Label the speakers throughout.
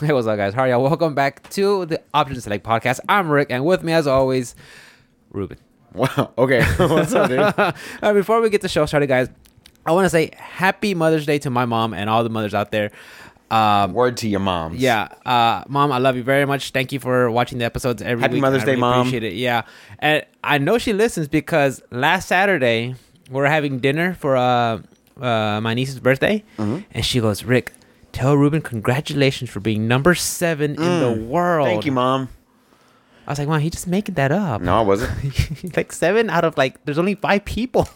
Speaker 1: Hey, what's up, guys? How are y'all? Welcome back to the Option Select podcast. I'm Rick, and with me, as always, Ruben.
Speaker 2: Wow. Okay. What's up, dude?
Speaker 1: Uh, before we get the show started, guys, I want to say Happy Mother's Day to my mom and all the mothers out there. Um,
Speaker 2: Word to your moms.
Speaker 1: yeah, uh, mom, I love you very much. Thank you for watching the episodes every
Speaker 2: Happy
Speaker 1: week.
Speaker 2: Mother's
Speaker 1: I
Speaker 2: Day,
Speaker 1: really
Speaker 2: Mom.
Speaker 1: Appreciate it. Yeah, and I know she listens because last Saturday we were having dinner for uh, uh, my niece's birthday,
Speaker 2: Mm-hmm.
Speaker 1: and she goes, "Rick, tell Ruben congratulations for being number seven in the world."
Speaker 2: Mm. Thank you, mom.
Speaker 1: I was like, "Wow, he just making that up."
Speaker 2: No, I wasn't.
Speaker 1: like seven out of like, there's only five people.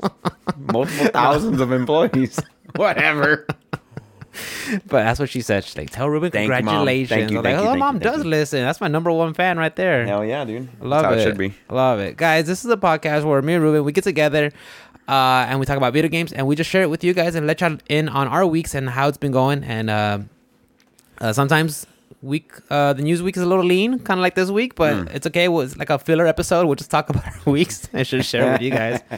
Speaker 2: Multiple thousands of employees. Whatever.
Speaker 1: But that's what she said. She's like, "Tell Ruben
Speaker 2: Thank you, Mom.
Speaker 1: congratulations."
Speaker 2: Thank you,
Speaker 1: I'm
Speaker 2: thank
Speaker 1: like,
Speaker 2: you,
Speaker 1: "Oh,
Speaker 2: thank
Speaker 1: mom
Speaker 2: you, thank
Speaker 1: does
Speaker 2: you."
Speaker 1: listen. That's my number one fan right there."
Speaker 2: Hell yeah, dude.
Speaker 1: Love
Speaker 2: That's how
Speaker 1: it.
Speaker 2: it should be.
Speaker 1: Love it, guys. This is a podcast where me and Ruben we get together, uh, and we talk about video games, and we just share it with you guys and let y'all in on our weeks and how it's been going. And uh, uh, sometimes week uh, the news week is a little lean, kind of like this week, but
Speaker 2: Hmm.
Speaker 1: it's okay. Well, It's like a filler episode. We'll just talk about our weeks and just share it with you guys.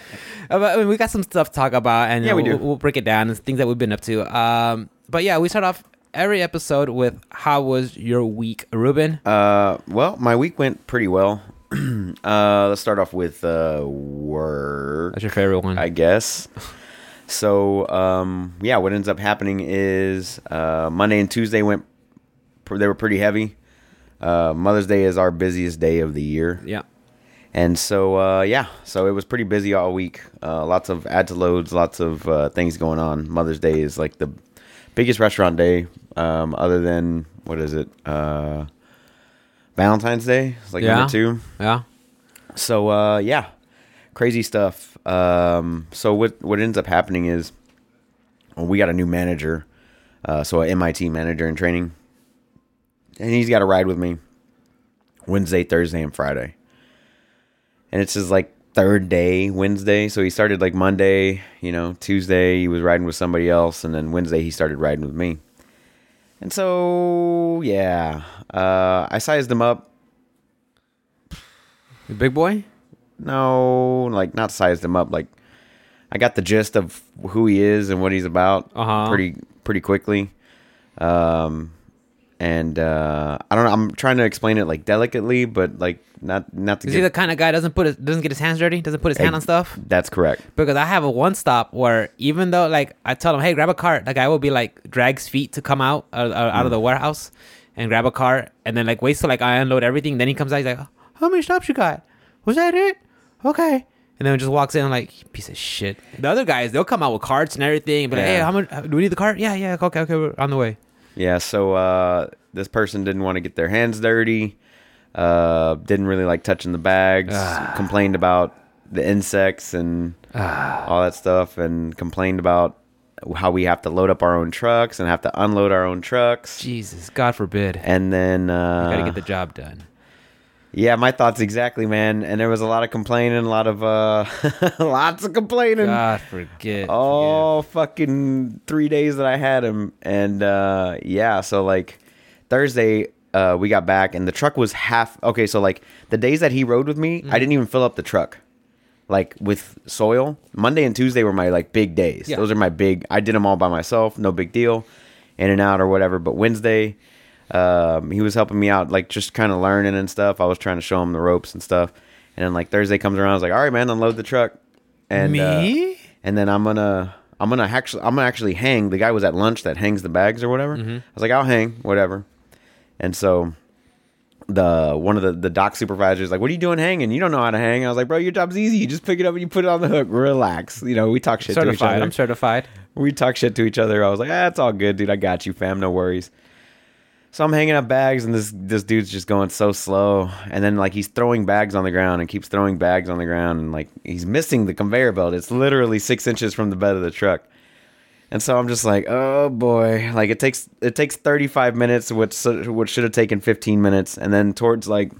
Speaker 1: Uh, but I mean, we got some stuff to talk about, and
Speaker 2: Yeah, we
Speaker 1: we'll,
Speaker 2: do.
Speaker 1: we'll break it down and things that we've been up to. Um, but yeah, we start off every episode with how was your week, Ruben?
Speaker 2: Uh, well, my week went pretty well. uh, let's start off with uh, work.
Speaker 1: That's your favorite one.
Speaker 2: I guess. So, um, yeah, what ends up happening is uh, Monday and Tuesday went. pr- They were pretty heavy. Uh, Mother's Day is our busiest day of the year.
Speaker 1: yeah.
Speaker 2: And so, uh, yeah, so it was pretty busy all week. Uh, lots of add to loads, lots of uh, things going on. Mother's Day is like the biggest restaurant day, um, other than what is it? Valentine's Day. It's like
Speaker 1: Yeah.
Speaker 2: number two.
Speaker 1: Yeah.
Speaker 2: So, uh, yeah, crazy stuff. Um, so what what ends up happening is well, we got a new manager, uh, so a MIT manager in training, and he's got to ride with me Wednesday, Thursday, and Friday. And it's his like third day Wednesday. So he started like Monday, you know, Tuesday he was riding with somebody else, and then Wednesday he started riding with me. And so yeah, uh, I sized him up.
Speaker 1: You big boy?
Speaker 2: No, like not sized him up. Like I got the gist of who he is and what he's about
Speaker 1: Uh-huh.
Speaker 2: pretty pretty quickly. Um, and uh, I don't know. I'm trying to explain it like delicately, but like not not to
Speaker 1: Is
Speaker 2: get.
Speaker 1: he the kind of guy doesn't put his doesn't get his hands dirty? Doesn't put his hand on stuff?
Speaker 2: That's correct.
Speaker 1: Because I have a one stop where even though like I tell him, hey, grab a cart, the guy will be like drags feet to come out uh, uh, out of the warehouse and grab a cart, and then like waits till like I unload everything. Then he comes out, he's like, how many stops you got? Was that it? Okay. And then just walks in like piece of shit. The other guys, they'll come out with carts and everything, but like, hey, how much? Do we need the cart? Yeah, yeah. Okay, okay, we're on the way.
Speaker 2: Yeah. So uh, this person didn't want to get their hands dirty. Uh, didn't really like touching the bags.
Speaker 1: Ah.
Speaker 2: Complained about the insects and
Speaker 1: Ah.
Speaker 2: all that stuff, and complained about how we have to load up our own trucks and have to unload our own trucks.
Speaker 1: Jesus, God forbid.
Speaker 2: And then uh,
Speaker 1: Got to get the job done.
Speaker 2: Yeah, my thoughts exactly, man. And there was a lot of complaining, a lot of uh lots of complaining.
Speaker 1: God forget.
Speaker 2: all fucking three days that I had him. And uh yeah, so like Thursday uh we got back and the truck was half okay, so like the days that he rode with me, I didn't even fill up the truck. Like with soil. Monday and Tuesday were my like big days.
Speaker 1: Yeah.
Speaker 2: Those are my big I did them all by myself, no big deal. In and out or whatever. But Wednesday, um, he was helping me out, like just kind of learning and stuff. I was trying to show him the ropes and stuff. And then like Thursday comes around, I was like, "All right, man, unload the truck." And uh,
Speaker 1: Me?
Speaker 2: and then I'm gonna I'm gonna actually I'm gonna actually hang. The guy was at lunch that hangs the bags or whatever. I was like, I'll hang, whatever. And so the one of the the dock supervisors like, "What are you doing hanging? You don't know how to hang." I was like, "Bro, your job's easy. You just pick it up and you put it on the hook. Relax." You know, we talk shit to each
Speaker 1: certified.
Speaker 2: other.
Speaker 1: I'm certified.
Speaker 2: we talk shit to each other. I was like, ah, it's all good, dude. I got you, fam. No worries. So I'm hanging up bags, and this this dude's just going so slow. And then like he's throwing bags on the ground and keeps throwing bags on the ground, and like he's missing the conveyor belt. It's literally six inches from the bed of the truck. And so I'm just like, oh boy, like it takes it takes 35 minutes, which which should have taken 15 minutes, and then towards like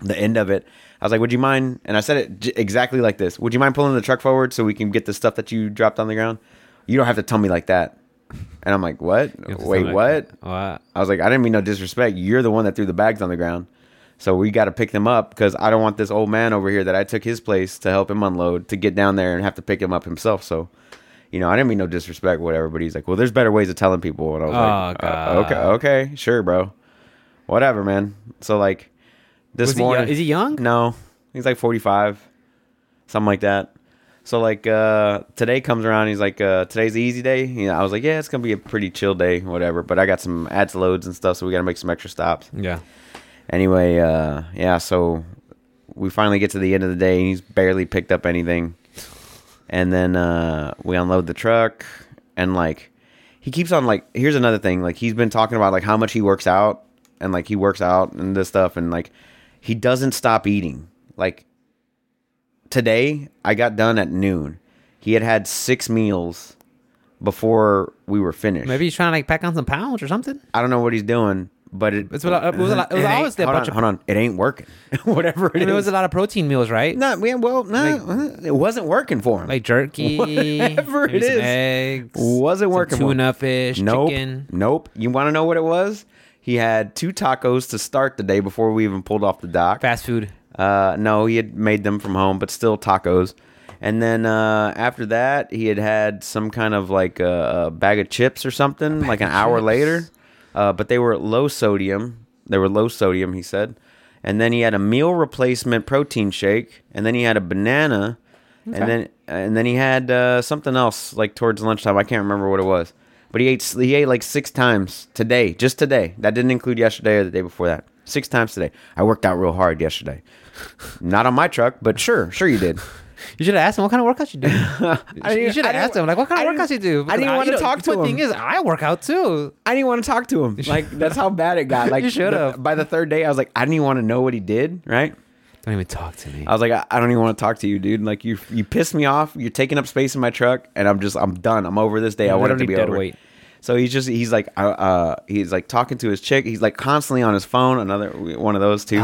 Speaker 2: the end of it, I was like, would you mind? And I said it j- exactly like this: Would you mind pulling the truck forward so we can get the stuff that you dropped on the ground? You don't have to tell me like that. And I'm like, what? Wait, what?
Speaker 1: What?
Speaker 2: I was like, I didn't mean no disrespect. You're the one that threw the bags on the ground. So we got to pick them up because I don't want this old man over here that I took his place to help him unload to get down there and have to pick him up himself. So, you know, I didn't mean no disrespect, whatever. But he's like, well, there's better ways of telling people, and I was
Speaker 1: Oh,
Speaker 2: like, uh, okay, okay, sure, bro, whatever, man. So like, this
Speaker 1: Was he
Speaker 2: morning,
Speaker 1: is he young?
Speaker 2: No, he's like 45, something like that. So like uh today comes around, he's like, uh today's the easy day. You know, I was like, yeah, it's gonna be a pretty chill day, whatever. But I got some ads loads and stuff, so we gotta make some extra stops.
Speaker 1: Yeah.
Speaker 2: Anyway, uh yeah, so we finally get to the end of the day and he's barely picked up anything. And then uh we unload the truck and like he keeps on like here's another thing, like he's been talking about like how much he works out and like he works out and this stuff and like he doesn't stop eating. Like today I got done at noon. He had had 6 meals before we were finished.
Speaker 1: Maybe he's trying to like pack on some pounds or something.
Speaker 2: I don't know what he's doing, but it,
Speaker 1: It's what I- it was a lot- it was always a
Speaker 2: hold
Speaker 1: bunch
Speaker 2: on,
Speaker 1: of-
Speaker 2: hold on, it ain't working. Whatever
Speaker 1: I
Speaker 2: it
Speaker 1: mean,
Speaker 2: is.
Speaker 1: it was a lot of protein meals, right?
Speaker 2: No, man, well, no, uh, it wasn't working for him.
Speaker 1: Like jerky,
Speaker 2: Whatever
Speaker 1: maybe
Speaker 2: it
Speaker 1: some
Speaker 2: is.
Speaker 1: eggs,
Speaker 2: wasn't
Speaker 1: some
Speaker 2: working. for him.
Speaker 1: Tuna fish,
Speaker 2: Nope,
Speaker 1: chicken.
Speaker 2: nope. You want to know what it was? He had two tacos to start the day before we even pulled off the dock.
Speaker 1: Fast food.
Speaker 2: Uh, no, he had made them from home, but still tacos. And then uh, after that, he had had some kind of like a, a bag of chips or something, like an hour later. Uh, but they were low sodium. They were low sodium, he said. And then he had a meal replacement protein shake, and then he had a banana, and then and then he had uh, something else like towards lunchtime. I can't remember what it was. But he ate he ate like six times today, just today. That didn't include yesterday or the day before that. Six times today. I worked out real hard yesterday. Not on my truck, but sure, sure you did.
Speaker 1: You should have asked him what kind of workouts you do.
Speaker 2: I
Speaker 1: you should have asked him like what kind of workouts you do.
Speaker 2: I didn't
Speaker 1: you know,
Speaker 2: talk to
Speaker 1: the thing
Speaker 2: him.
Speaker 1: is, I work out too.
Speaker 2: I didn't want to talk to him. Like that's how bad it got. Like
Speaker 1: You should've.
Speaker 2: By the third day, I was like, I didn't even want to know what he did. Right?
Speaker 1: Don't even talk to me.
Speaker 2: I was like, I, I don't even want to talk to you, dude. Like you, you pissed me off. You're taking up space in my truck, and I'm just, I'm done. I'm over this day. I want it to be
Speaker 1: dead
Speaker 2: over.
Speaker 1: weight.
Speaker 2: So he's just, he's like, uh, uh, he's like talking to his chick. He's like constantly on his phone. Another one of those two.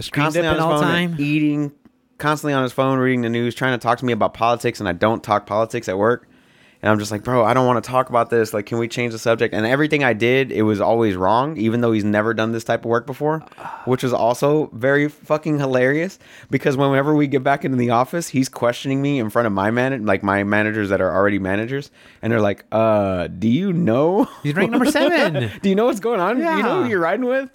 Speaker 1: Screen
Speaker 2: constantly on his
Speaker 1: all
Speaker 2: phone,
Speaker 1: time.
Speaker 2: eating, constantly on his phone, reading the news, trying to talk to me about politics, and I don't talk politics at work. And I'm just like, bro, I don't want to talk about this. Like, can we change the subject? And everything I did, it was always wrong, even though he's never done this type of work before, which was also very fucking hilarious. Because whenever we get back into the office, he's questioning me in front of my man, like my managers that are already managers, and they're like, "Uh, do you know?
Speaker 1: He's ranked number seven.
Speaker 2: do you know what's going on? Do you know who you're riding with?"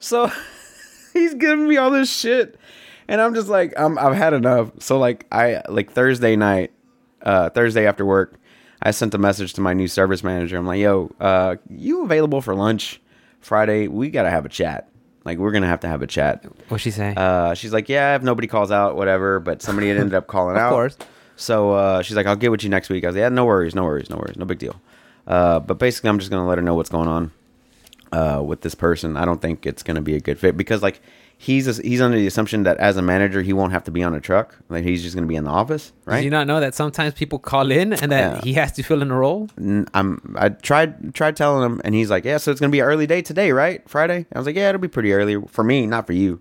Speaker 2: So he's giving me all this shit, and I'm just like, I'm, I've had enough. So like, I like Thursday night, uh, Thursday after work, I sent a message to my new service manager. I'm like, yo, uh, you available for lunch Friday? We gotta have a chat. Like, we're gonna have to have a chat.
Speaker 1: What'd she say?
Speaker 2: Uh, she's like, yeah, if nobody calls out, whatever. But somebody had ended up calling
Speaker 1: Of
Speaker 2: out.
Speaker 1: Of course.
Speaker 2: So uh, she's like, I'll get with you next week. I was like, yeah, no worries, no worries, no worries, no big deal. Uh, but basically, I'm just gonna let her know what's going on uh, with this person. I don't think it's gonna be a good fit because like he's he's under the assumption that as a manager he won't have to be on a truck. Like he's just gonna be in the office,
Speaker 1: Did
Speaker 2: right?
Speaker 1: you not know that sometimes people call in and that
Speaker 2: Yeah.
Speaker 1: he has to fill in a role?
Speaker 2: I'm I tried tried telling him, and he's like, yeah, so it's gonna be an early day today, right? Friday. I was like, yeah, it'll be pretty early for me, not for you.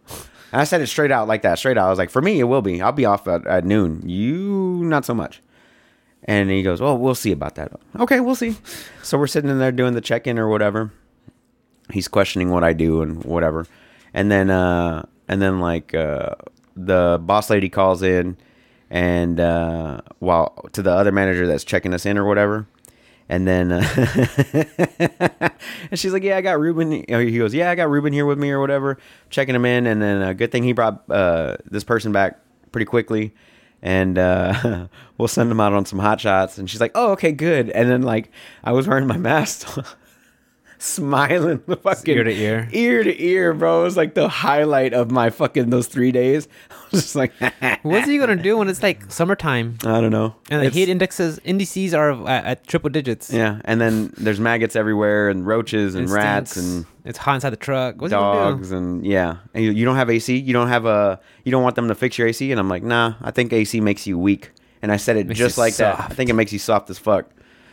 Speaker 2: And I said it straight out like that, straight out. I was like, for me, it will be. I'll be off at, at noon. You not so much. And he goes, well, we'll see about that. Okay, we'll see. So we're sitting in there doing the check in or whatever. He's questioning what I do and whatever, and then uh, and then like uh, the boss lady calls in, and uh, while to the other manager that's checking us in or whatever, and then uh, and she's like, "Yeah, I got Ruben." He goes, "Yeah, I got Ruben here with me or whatever, checking him in." And then a good thing he brought uh, this person back pretty quickly, and uh, we'll send him out on some hot shots. And she's like, "Oh, okay, good." And then like I was wearing my mask. Smiling, the fucking
Speaker 1: Ear to ear.
Speaker 2: ear to ear, bro. It was like the highlight of my fucking those three days. I was just like,
Speaker 1: What's he gonna do when it's like summertime
Speaker 2: I don't know.
Speaker 1: and the
Speaker 2: It's-
Speaker 1: heat indexes indices are at, at triple digits?
Speaker 2: Yeah, and then there's maggots everywhere, and roaches, and
Speaker 1: It
Speaker 2: rats,
Speaker 1: stinks.
Speaker 2: and
Speaker 1: it's hot inside the truck. What's he gonna
Speaker 2: dogs,
Speaker 1: do?
Speaker 2: and yeah. And you, you don't have AC. You don't have a. You don't want them to fix your AC. And I'm like, nah. I think AC makes you weak. And I said it just like that. I think it makes you soft as fuck,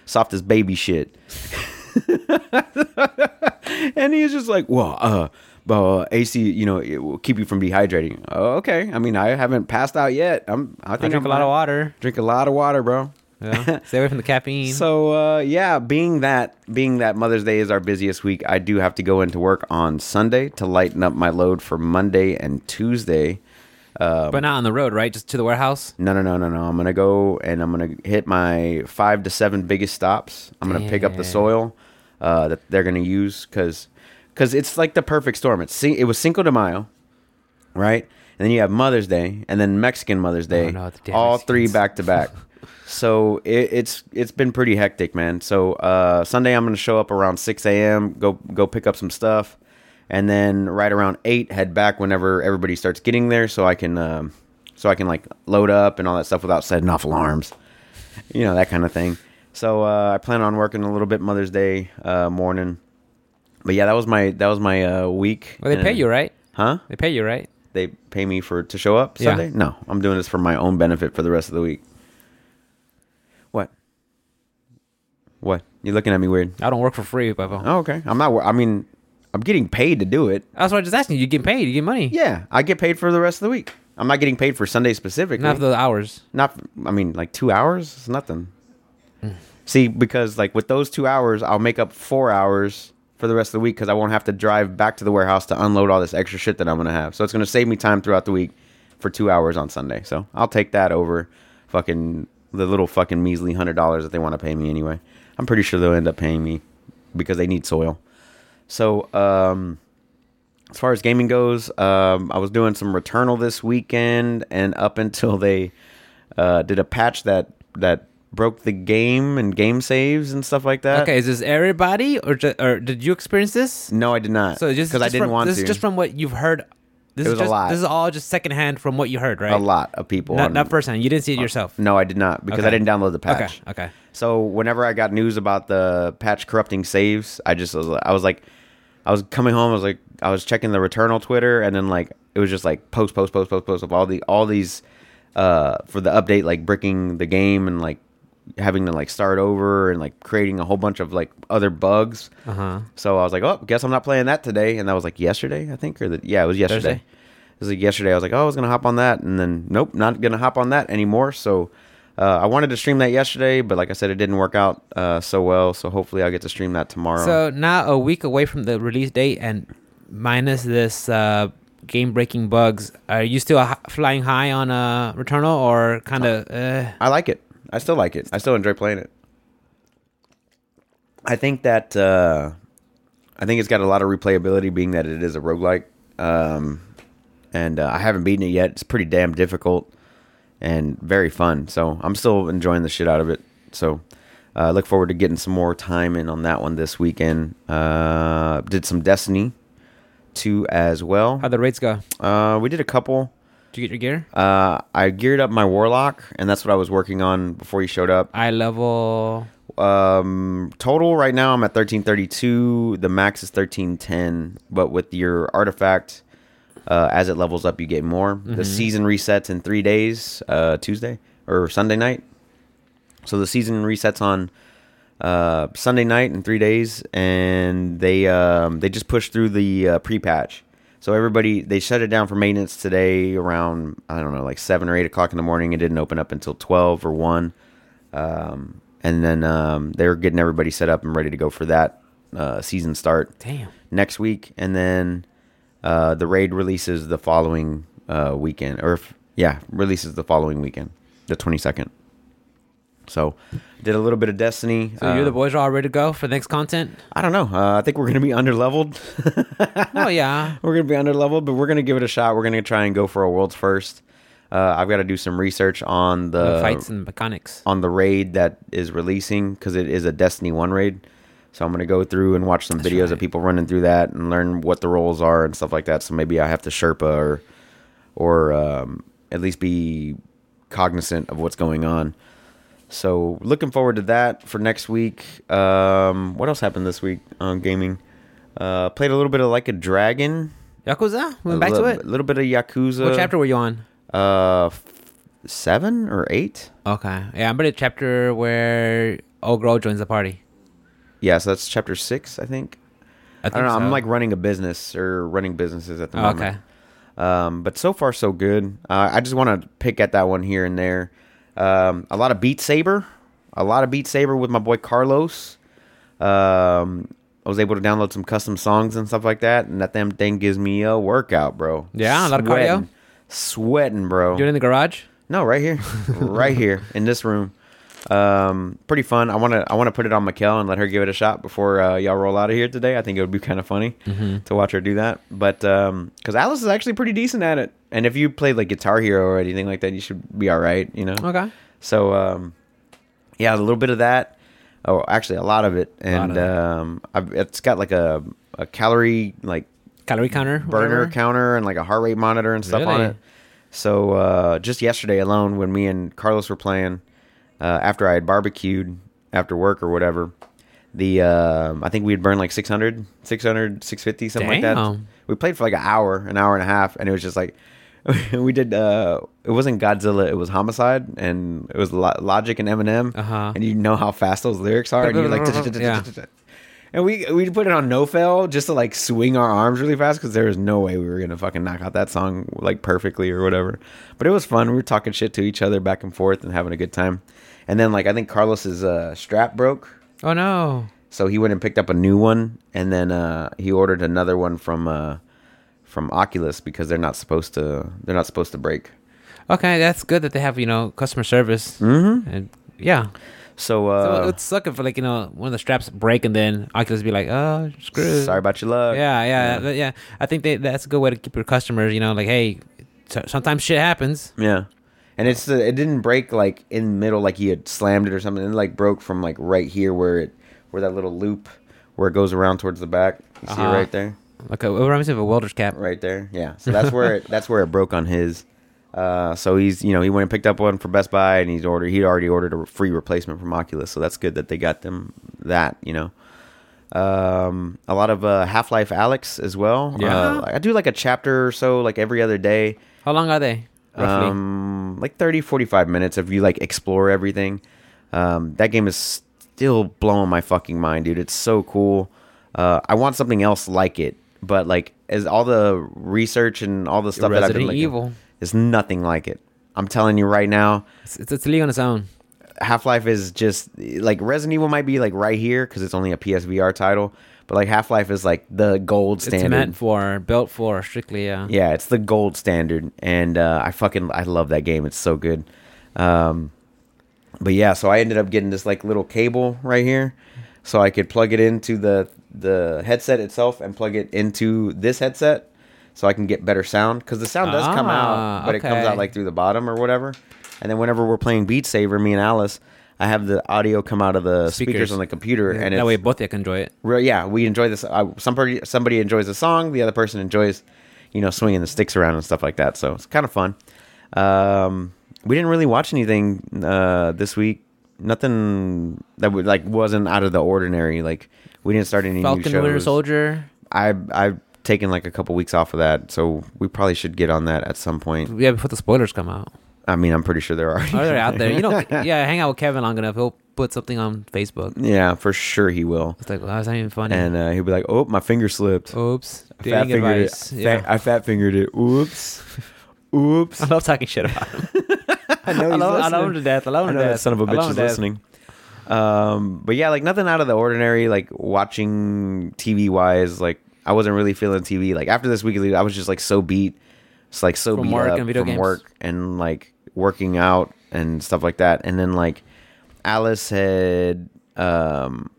Speaker 2: soft as baby shit. and he was just like, well, uh. But uh, AC, you know, it will keep you from dehydrating. Oh, okay. I mean, I haven't passed out yet. I'm. I
Speaker 1: I drink
Speaker 2: I'm
Speaker 1: a lot of water.
Speaker 2: Drink a lot of water, bro.
Speaker 1: Yeah. Stay away from the caffeine.
Speaker 2: So uh, yeah, being that being that Mother's Day is our busiest week, I do have to go into work on Sunday to lighten up my load for Monday and Tuesday, Um,
Speaker 1: but not on the road, right? Just to the warehouse.
Speaker 2: no, no, no, no, no. I'm gonna go and I'm gonna hit my five to seven biggest stops. I'm gonna pick up the soil uh, that they're gonna use because because it's like the perfect storm. It's it was Cinco de Mayo, right? And then you have Mother's Day, and then Mexican Mother's Day.
Speaker 1: Oh, no,
Speaker 2: all three back to back. So it, it's it's been pretty hectic, man. So uh, Sunday I'm gonna show up around 6 a.m. Go go pick up some stuff, and then right around eight head back whenever everybody starts getting there, so I can um, so I can like load up and all that stuff without setting off alarms, you know that kind of thing. So uh, I plan on working a little bit Mother's Day uh, morning, but yeah, that was my that was my uh, week.
Speaker 1: Well, they pay you, right?
Speaker 2: huh?
Speaker 1: They pay you, right?
Speaker 2: They pay me for to show up
Speaker 1: Yeah.
Speaker 2: Sunday? No, I'm doing this for my own benefit for the rest of the week. What? What? You're looking at me weird?
Speaker 1: I don't work for free, Bubba.
Speaker 2: Oh, okay. I'm not. I mean, I'm getting paid to do it.
Speaker 1: That's what I was just asking. You get paid. You get money.
Speaker 2: Yeah, I get paid for the rest of the week. I'm not getting paid for Sunday specifically.
Speaker 1: Not for the hours.
Speaker 2: Not. I mean, like two hours. It's nothing. See, because like with those two hours, I'll make up four hours for the rest of the week because I won't have to drive back to the warehouse to unload all this extra shit that I'm gonna have. So it's gonna save me time throughout the week for two hours on Sunday. So I'll take that over fucking the little fucking measly hundred dollars that they want to pay me anyway. I'm pretty sure they'll end up paying me because they need soil. So um, as far as gaming goes, um, I was doing some Returnal this weekend, and up until they uh, did a patch that that broke the game and game saves and stuff like that.
Speaker 1: Okay, is this everybody, or ju- or did you experience this?
Speaker 2: No, I did not.
Speaker 1: So just
Speaker 2: because I didn't
Speaker 1: from,
Speaker 2: want
Speaker 1: this
Speaker 2: to.
Speaker 1: is just from what you've heard. This
Speaker 2: It
Speaker 1: is
Speaker 2: was a
Speaker 1: just,
Speaker 2: lot.
Speaker 1: This is all just secondhand from what you heard, right?
Speaker 2: a lot of people.
Speaker 1: Not,
Speaker 2: on-
Speaker 1: not firsthand. You didn't see it yourself.
Speaker 2: No, I did not because I
Speaker 1: Okay.
Speaker 2: didn't download the
Speaker 1: Okay.
Speaker 2: patch.
Speaker 1: Okay. Okay.
Speaker 2: So whenever I got news about the patch corrupting saves, I just was, I was like, I was coming home. I was like, I was checking the Returnal Twitter, and then like it was just like post, post, post, post, post of all the all these uh for the update, like bricking the game and like having to like start over and like creating a whole bunch of like other bugs.
Speaker 1: Uh huh.
Speaker 2: So I was like, oh, guess I'm not playing that today. And that was like yesterday, I think, or the yeah, it was yesterday.
Speaker 1: Thursday?
Speaker 2: It was like yesterday. I was like, oh, I was gonna hop on that, and then nope, not gonna hop on that anymore. So uh, I wanted to stream that yesterday, but like I said, it didn't work out uh, so well. So hopefully, I'll get to stream that tomorrow.
Speaker 1: So now a week away from the release date, and minus this uh, game-breaking bugs, are you still h- flying high on uh, Returnal, or kind of? Uh,
Speaker 2: I like it. I still like it. I still enjoy playing it. I think that uh, I think it's got a lot of replayability, being that it is a roguelike. Um, and uh, I haven't beaten it yet. It's pretty damn difficult and very fun. So I'm still enjoying the shit out of it. So I uh, look forward to getting some more time in on that one this weekend. Uh, did some Destiny 2 as well.
Speaker 1: how the raids go?
Speaker 2: Uh, we did a couple.
Speaker 1: Did you get your gear?
Speaker 2: Uh, I geared up my warlock, and that's what I was working on before you showed up.
Speaker 1: Eye level.
Speaker 2: Um, total right now I'm at 1332. The max is 1310, but with your artifact, uh, as it levels up, you get more. The season resets in three days, uh, Tuesday or Sunday night. So the season resets on uh, Sunday night in three days, and they um, they just pushed through the uh, pre-patch. So everybody they shut it down for maintenance today around I don't know like seven or eight o'clock in the morning. It didn't open up until twelve or one, um, and then um, they're getting everybody set up and ready to go for that uh, season start
Speaker 1: Damn.
Speaker 2: next week, and then uh, the raid releases the following uh, weekend, or if, yeah, releases the following weekend, the twenty second. So, did a little bit of Destiny.
Speaker 1: So you
Speaker 2: Uh,
Speaker 1: the boys are all ready to go for the next content?
Speaker 2: I don't know. Uh, I think we're gonna be under leveled.
Speaker 1: oh yeah.
Speaker 2: we're gonna be under leveled, but we're gonna give it a shot. We're gonna try and go for a world's first. Uh, I've got to do some research on the,
Speaker 1: The fights and mechanics.
Speaker 2: on the raid that is releasing because it is a Destiny One raid. So I'm gonna go through and watch some
Speaker 1: That's
Speaker 2: videos
Speaker 1: right.
Speaker 2: of people running through that and learn what the roles are and stuff like that. So maybe I have to Sherpa or or um, at least be cognizant of what's going on. So looking forward to that for next week. Um, what else happened this week on gaming? Uh, played a little bit of like a dragon.
Speaker 1: Yakuza? Went back to it.
Speaker 2: A little bit of Yakuza.
Speaker 1: What chapter were you on?
Speaker 2: Uh, seven or eight.
Speaker 1: Okay. Yeah, I'm at a chapter where old girl joins the party.
Speaker 2: Yeah, so that's chapter six, I think.
Speaker 1: I,
Speaker 2: I don't know.
Speaker 1: so.
Speaker 2: I'm like running a business or running businesses at the moment.
Speaker 1: okay.
Speaker 2: Um, but so far so good. Uh, I just want to pick at that one here and there. Um, a lot of Beat Saber, a lot of Beat Saber with my boy Carlos. Um, I was able to download some custom songs and stuff like that, and that damn thing gives me a workout, bro.
Speaker 1: Yeah, a lot of cardio?
Speaker 2: Sweating. sweating, bro.
Speaker 1: You're in the garage.
Speaker 2: No, right here, right here in this room. Um, pretty fun. I want to I want to put it on Mikkel and let her give it a shot before uh, y'all roll out of here today. I think it would be kind of funny to watch her do that. But um, because Alice is actually pretty decent at it, and if you played like Guitar Hero or anything like that, you should be all right. You know.
Speaker 1: Okay.
Speaker 2: So um, yeah, a little bit of that. Oh, actually, a lot of it, and
Speaker 1: of it.
Speaker 2: um, I've, it's got like a a calorie like
Speaker 1: Calorie counter.
Speaker 2: burner
Speaker 1: whatever.
Speaker 2: counter and like a heart rate monitor and stuff on it. So uh, just yesterday alone, when me and Carlos were playing, uh, after I had barbecued after work or whatever, the uh, I think we had burned like 600, 600, 650, something like that. We played for like an hour, an hour and a half, and it was just like we did. Uh, it wasn't Godzilla, it was Homicide, and it was Lo- Logic and Eminem,
Speaker 1: Uh-huh.
Speaker 2: and you know how fast those lyrics are, and you're like. And we we put it on no fail just to like swing our arms really fast because there was no way we were gonna fucking knock out that song like perfectly or whatever. But it was fun. We were talking shit to each other back and forth and having a good time. And then like I think Carlos's uh, strap broke,
Speaker 1: Oh no.
Speaker 2: so he went and picked up a new one, and then uh, he ordered another one from uh, from Oculus because they're not supposed to they're not supposed to break.
Speaker 1: Okay, that's good that they have you know customer service. Mm-hmm. And yeah,
Speaker 2: So,
Speaker 1: so
Speaker 2: uh,
Speaker 1: it's sucking for like you know one of the straps break and then Oculus be like, oh, screw.
Speaker 2: sorry about your luck.
Speaker 1: Yeah, yeah, yeah, yeah. I think they, that's a good way to keep your customers. You know, like hey, so, sometimes shit happens.
Speaker 2: Yeah. And it's the, it didn't break like in the middle like he had slammed it or something. It like broke from like right here where it where that little loop where it goes around towards the back. You see it
Speaker 1: Uh-huh.
Speaker 2: right there?
Speaker 1: Okay, a, it reminds me of a welder's cap.
Speaker 2: Right there. Yeah. So that's where it that's where it broke on his. Uh, so he's you know he went and picked up one for Best Buy and he's ordered he'd already ordered a free replacement from Oculus so that's good that they got them that you know um, a lot of uh, Half Life Alyx as well
Speaker 1: Yeah.
Speaker 2: uh, I do like a chapter or so like every other day
Speaker 1: How long are they? Roughly.
Speaker 2: um, like 30, 45 minutes if you like explore everything. Um, that game is still blowing my fucking mind, dude. It's so cool. Uh, I want something else like it, but like as all the research and all the stuff that I've been
Speaker 1: Resident
Speaker 2: looking,
Speaker 1: Evil.
Speaker 2: is nothing like it. I'm telling you right now,
Speaker 1: It's, it's, it's a league on its own.
Speaker 2: Half Life is just like Resident Evil might be like right here because it's only a PSVR title, but like Half Life is like the gold standard.
Speaker 1: It's meant for, built for, strictly. Yeah.
Speaker 2: Yeah, it's the gold standard, and uh, I fucking I love that game. It's so good. Um, but yeah, so I ended up getting this like little cable right here, so I could plug it into the the headset itself and plug it into this headset, so I can get better sound because the sound does come
Speaker 1: Ah,
Speaker 2: out, but it comes out like through the bottom or whatever. And then whenever we're playing Beat Saber, me and Alice, I have the audio come out of the speakers,
Speaker 1: Speakers.
Speaker 2: on the computer, and
Speaker 1: that way both of you can enjoy it.
Speaker 2: Real, yeah, we enjoy this. Uh, somebody somebody enjoys the song, the other person enjoys, you know, swinging the sticks around and stuff like that. So it's kind of fun. Um, we didn't really watch anything uh, this week. Nothing that would like wasn't out of the ordinary. Like we didn't start any new
Speaker 1: Falcon
Speaker 2: shows.
Speaker 1: Winter Soldier.
Speaker 2: I I've taken like a couple weeks off of that, so we probably should get on that at some point.
Speaker 1: Yeah, before the spoilers come out.
Speaker 2: I mean, I'm pretty sure there are.
Speaker 1: Oh, they're out there. You know, yeah, hang out with Kevin long enough, he'll put something on Facebook.
Speaker 2: yeah, for sure he will.
Speaker 1: It's like, well, that's not even funny.
Speaker 2: And uh, he'll be like, "Oh, my finger slipped.
Speaker 1: Oops.
Speaker 2: I fat
Speaker 1: Dating
Speaker 2: fingered
Speaker 1: advice.
Speaker 2: it.
Speaker 1: Yeah.
Speaker 2: Fat, I fat fingered it. Oops. Oops.
Speaker 1: I love talking shit about him.
Speaker 2: I know
Speaker 1: I
Speaker 2: he's
Speaker 1: love, I love him to death. I love
Speaker 2: I
Speaker 1: him
Speaker 2: know
Speaker 1: to
Speaker 2: that
Speaker 1: death.
Speaker 2: son of a
Speaker 1: I love
Speaker 2: bitch
Speaker 1: him
Speaker 2: is
Speaker 1: to death.
Speaker 2: listening. Um, but yeah, like nothing out of the ordinary. Like watching TV wise, like I wasn't really feeling TV. Like after this week, I was just like so beat. It's like so
Speaker 1: From
Speaker 2: beat
Speaker 1: work
Speaker 2: up
Speaker 1: and video
Speaker 2: from
Speaker 1: games.
Speaker 2: work and like working out and stuff like that. And then like Alice had um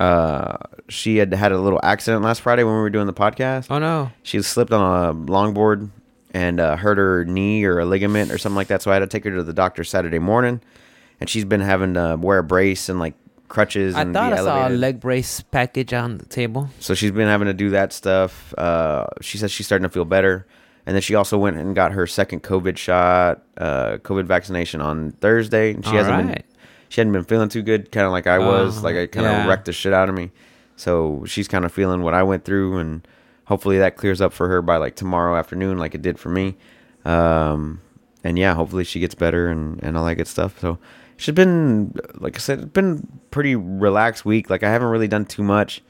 Speaker 2: uh she had had a little accident last Friday when we were doing the podcast
Speaker 1: Oh, no.
Speaker 2: she slipped on a longboard and uh, hurt her knee or a ligament or something like that. So I had to take her to the doctor Saturday morning, and she's been having to wear a brace and like crutches.
Speaker 1: I thought I saw a leg brace package on the table.
Speaker 2: So she's been having to do that stuff. Uh, she says she's starting to feel better, and then she also went and got her second COVID shot, uh, COVID vaccination on Thursday. And she
Speaker 1: All
Speaker 2: hasn't been she hadn't been feeling too good, kind of like I was.
Speaker 1: Oh,
Speaker 2: like I kind of
Speaker 1: yeah.
Speaker 2: wrecked the shit out of me. So she's kind of feeling what I went through, and hopefully that clears up for her by like tomorrow afternoon, like it did for me. Um, and yeah, hopefully she gets better and and all that good stuff. So she's been, like I said, it's been pretty relaxed week. Like I haven't really done too much,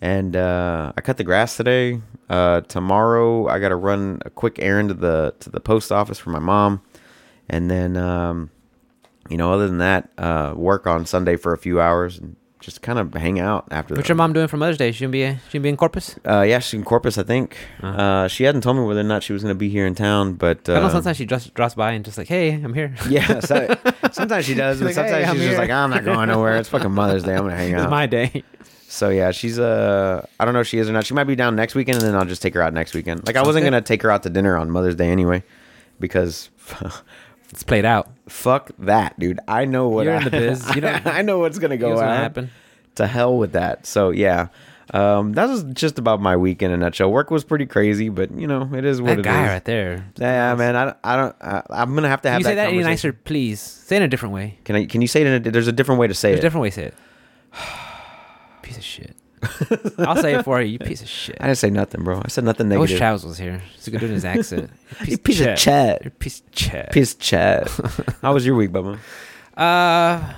Speaker 2: and uh, I cut the grass today. Uh, tomorrow I got to run a quick errand to the to the post office for my mom, and then um, you know, other than that, uh, work on Sunday for a few hours and just kind of hang out after
Speaker 1: What's
Speaker 2: that.
Speaker 1: your mom doing for Mother's Day? She gonna be she gonna be in Corpus?
Speaker 2: Uh, yeah, she's in Corpus, I think.
Speaker 1: Uh-huh.
Speaker 2: Uh, she hadn't told me whether or not she was going to be here in town, but uh,
Speaker 1: I know sometimes she just drops by and just like, hey, I'm here.
Speaker 2: yeah, so, sometimes she does, but
Speaker 1: like, "Hey,
Speaker 2: sometimes
Speaker 1: I'm
Speaker 2: she's just
Speaker 1: here."
Speaker 2: like, I'm not going nowhere. It's fucking Mother's Day. I'm gonna hang out.
Speaker 1: it's my day.
Speaker 2: So yeah, she's uh, I don't know if she is or not. She might be down next weekend, and then I'll just take her out next weekend. Like I wasn't
Speaker 1: good.
Speaker 2: gonna take her out to dinner on Mother's Day anyway, because
Speaker 1: It's played out.
Speaker 2: fuck that, dude. I know what
Speaker 1: You're
Speaker 2: I,
Speaker 1: in the biz. You know-
Speaker 2: I know what's gonna go
Speaker 1: what's gonna happen?
Speaker 2: To hell with that. So yeah. Um, that was just about my week in a nutshell. Work was pretty crazy, but you know it is what
Speaker 1: That
Speaker 2: it is.
Speaker 1: guy right there.
Speaker 2: Yeah, man. I, I don't. I, I'm gonna have to
Speaker 1: Can
Speaker 2: have
Speaker 1: you say that any nicer, please? Say it in a different way.
Speaker 2: Can I? Can you say it? In a, there's a different way to say it.
Speaker 1: There's a different way to say it. piece of shit. I'll say it for you. You piece of shit.
Speaker 2: I didn't say nothing, bro. I said nothing
Speaker 1: I wish
Speaker 2: negative.
Speaker 1: Travis was here. So he could do his accent.
Speaker 2: You piece of
Speaker 1: You're
Speaker 2: chat.
Speaker 1: a piece of chat.
Speaker 2: Piece of chat. How was your week, Bubba?
Speaker 1: Uh,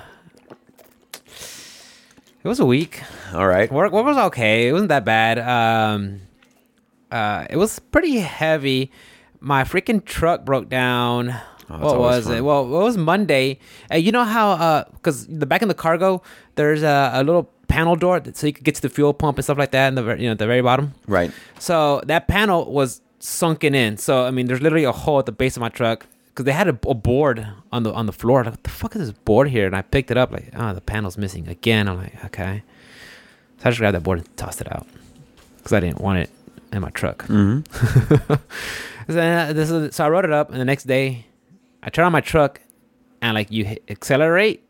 Speaker 1: it was a week.
Speaker 2: All right.
Speaker 1: Work, work was okay. It wasn't that bad. Um, uh, it was pretty heavy. My freaking truck broke down.
Speaker 2: Oh,
Speaker 1: what was it? Well, it was Monday. Uh, you know how, uh, because the back in the cargo, there's a, a little panel door so you could get to the fuel pump and stuff like that in the you know the very bottom.
Speaker 2: Right.
Speaker 1: So that panel was sunken in. So I mean, there's literally a hole at the base of my truck because they had a, a board on the on the floor. Like, what the fuck is this board here? And I picked it up like, oh, the panel's missing again. I'm like, okay. So I just grabbed that board and tossed it out because I didn't want it in my truck.
Speaker 2: Mm-hmm.
Speaker 1: So, uh, this is, so I wrote it up, and the next day, I turned on my truck, and like you hit accelerate,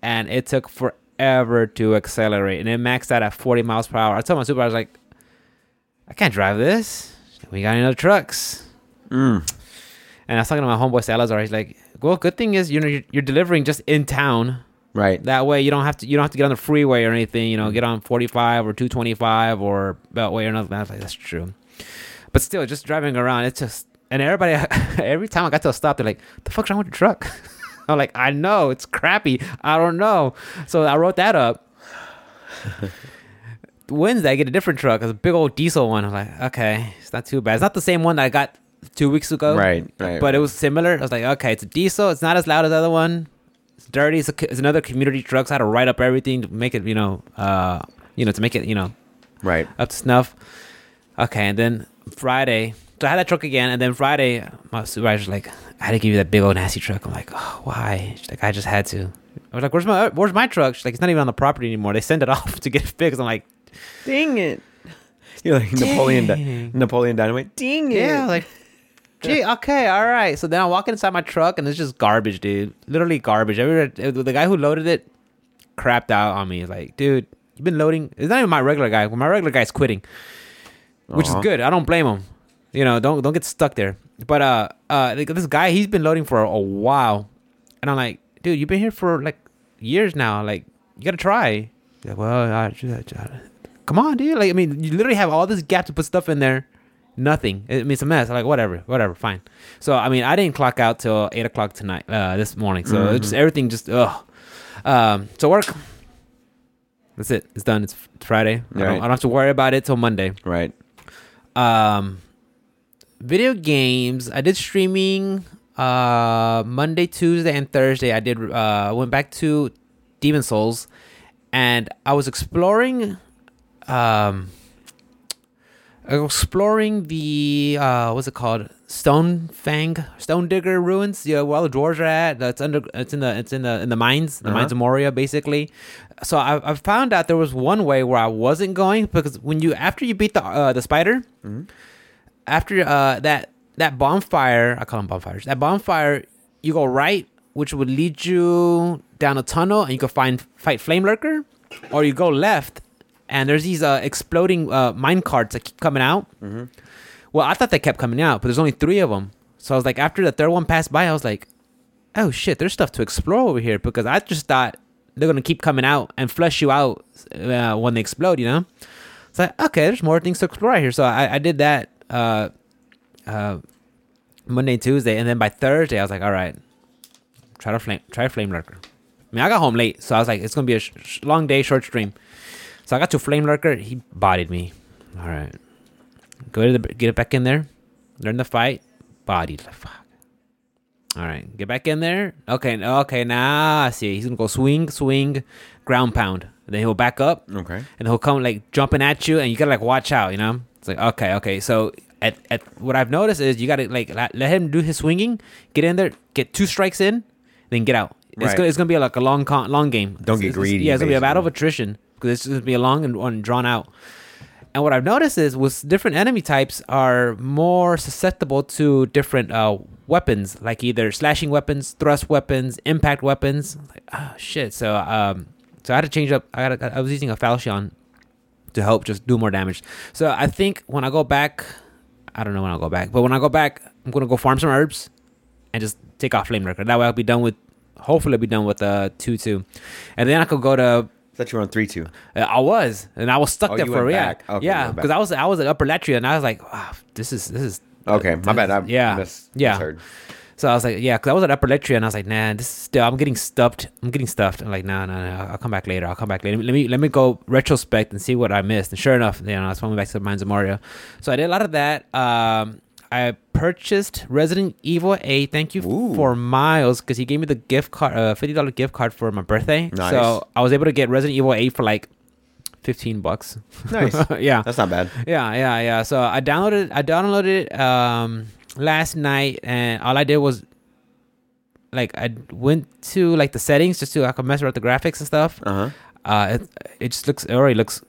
Speaker 1: and it took forever to accelerate, and it maxed out at 40 miles per hour. I told my supervisor I was like, I can't drive this. We got any other trucks?
Speaker 2: Mm.
Speaker 1: And I was talking to my homeboy Salazar. He's like, "Well, good thing is you know you're, you're delivering just in town.
Speaker 2: Right.
Speaker 1: That way you don't have to you don't have to get on the freeway or anything. You know, get on 45 or 225 or Beltway or nothing. I was like, that's true. But still, just driving around, it's just and everybody every time I got to a stop, they're like, "The fuck's wrong with the truck?" I'm like, "I know it's crappy. I don't know." So I wrote that up. Wednesday, I get a different truck. It's a big old diesel one. I'm like, okay, it's not too bad. It's not the same one that I got two weeks ago.
Speaker 2: Right, right,
Speaker 1: But it was similar. I was like, okay, it's a diesel. It's not as loud as the other one. It's dirty. It's, a, it's another community truck. So I had to write up everything to make it, you know, uh, you know, to make it, you know,
Speaker 2: Right.
Speaker 1: up to snuff. Okay, and then Friday, so I had that truck again, and then Friday, my supervisor's like, I had to give you that big old nasty truck. I'm like, oh, why? She's like, I just had to. I was like, where's my where's my truck? She's like, it's not even on the property anymore. They send it off to get it fixed. I'm like,
Speaker 2: "Ding it. You're like Napoleon. Di-
Speaker 1: Dang.
Speaker 2: Napoleon Dynamite. Dang it.
Speaker 1: yeah, like, gee, okay, all right. So then I walk inside my truck, and it's just garbage, dude. Literally garbage. Every the guy who loaded it crapped out on me. He's like, dude, you've been loading. It's not even my regular guy. Well, my regular guy's quitting. which
Speaker 2: Aw.
Speaker 1: is uh-huh. good. I don't blame him. You know, don't don't get stuck there. But uh, uh, like, this guy, he's been loading for a, while, and I'm like, dude, you've been here for like years now. Like, you gotta try. Like, well, I, I- I- come on, dude. Like, I mean, you literally have all this gap to put stuff in there. Nothing. I mean, it's a mess. I'm like, whatever, whatever, fine. So, I mean, I didn't clock out till eight o'clock tonight, uh, this morning. So it's just everything just ugh. Um, so work. That's it. It's done. It's Friday. I, don't,
Speaker 2: Right.
Speaker 1: I don't have to worry about it till Monday.
Speaker 2: Right.
Speaker 1: Um, video games. I did streaming. Uh, Monday, Tuesday, and Thursday. I did. Uh, went back to Demon Souls, and I was exploring. Um, exploring the uh, what's it called? Stone Fang, Stone Digger ruins. Yeah, where all the dwarves are at. That's under. It's in the. It's in the in the mines. The
Speaker 2: Uh-huh.
Speaker 1: mines of Moria, basically. So I, I found out there was one way where I wasn't going because when you after you beat the uh, the spider, after uh, that that bonfire, I call them bonfires. That bonfire, you go right, which would lead you down a tunnel, and you can find fight flame lurker, or you go left, and there's these uh, exploding uh, mine carts that keep coming out. Well, I thought they kept coming out, but there's only three of them. So I was like, after the third one passed by, I was like, oh shit, there's stuff to explore over here because I just thought they're gonna keep coming out and flush you out uh, when they explode, you know. It's like okay, there's more things to explore out here. So I, I did that uh, uh, Monday, Tuesday, and then by Thursday, I was like, all right, try to flame, try flame lurker. I mean, I got home late, so I was like, it's gonna be a sh- sh- long day, short stream. So I got to flame lurker. He bodied me. All right, go to the get it back in there, learn the fight, bodied. Like, fuck. All right, get back in there. Okay, okay, now I see. He's gonna go swing, swing, ground pound. and then he'll back up,
Speaker 2: Okay.
Speaker 1: and he'll come like jumping at you, and you gotta like watch out. You know, it's like okay, okay. So at, at what I've noticed is you gotta like let, let him do his swinging, get in there, get two strikes in, then get out. It's
Speaker 2: Right.
Speaker 1: gonna it's gonna be like a long con- long game.
Speaker 2: Don't
Speaker 1: It's-
Speaker 2: get
Speaker 1: it's-
Speaker 2: greedy,
Speaker 1: Yeah, it's gonna be a battle of attrition because it's gonna be a long and, and drawn out. And what I've noticed is with different enemy types are more susceptible to different uh, weapons, like either slashing weapons, thrust weapons, impact weapons. Like, ah, shit. So um, so I had to change up. I got. I was using a falchion to help just do more damage. So I think when I go back, I don't know when I'll go back, but when I go back, I'm gonna go farm some herbs and just take off flame lurker. That way I'll be done with. Hopefully, I'll be done with uh two two, and then I could go to
Speaker 2: I thought you were on three two.
Speaker 1: uh, I was, and I was stuck
Speaker 2: Oh,
Speaker 1: there for
Speaker 2: went
Speaker 1: yeah,
Speaker 2: back. Okay,
Speaker 1: yeah, because I was I was at Upper Latria, and I was like, wow, this is this is
Speaker 2: Okay, my bad. I
Speaker 1: Yeah.
Speaker 2: mis-
Speaker 1: Yeah.
Speaker 2: misheard.
Speaker 1: So I was like, yeah, because I was at Upper Latria, and I was like, nah, this is still I'm getting stuffed. I'm getting stuffed. I'm like, no, no, no, I'll come back later. I'll come back later. Let me let me go retrospect and see what I missed. And sure enough, you know, I was coming back to the Mines of Moria. So I did a lot of that. Um, I purchased Resident Evil 8. Thank you
Speaker 2: Ooh.
Speaker 1: for Miles because he gave me the gift card, uh, fifty dollar gift card for my birthday.
Speaker 2: Nice.
Speaker 1: So I was able to get Resident Evil 8 for like fifteen bucks.
Speaker 2: Nice.
Speaker 1: yeah.
Speaker 2: That's not bad.
Speaker 1: Yeah, yeah, yeah. So I downloaded I downloaded it um last night and all I did was like I went to like the settings just to like mess around with the graphics and stuff.
Speaker 2: Uh huh.
Speaker 1: Uh it, it just looks it already looks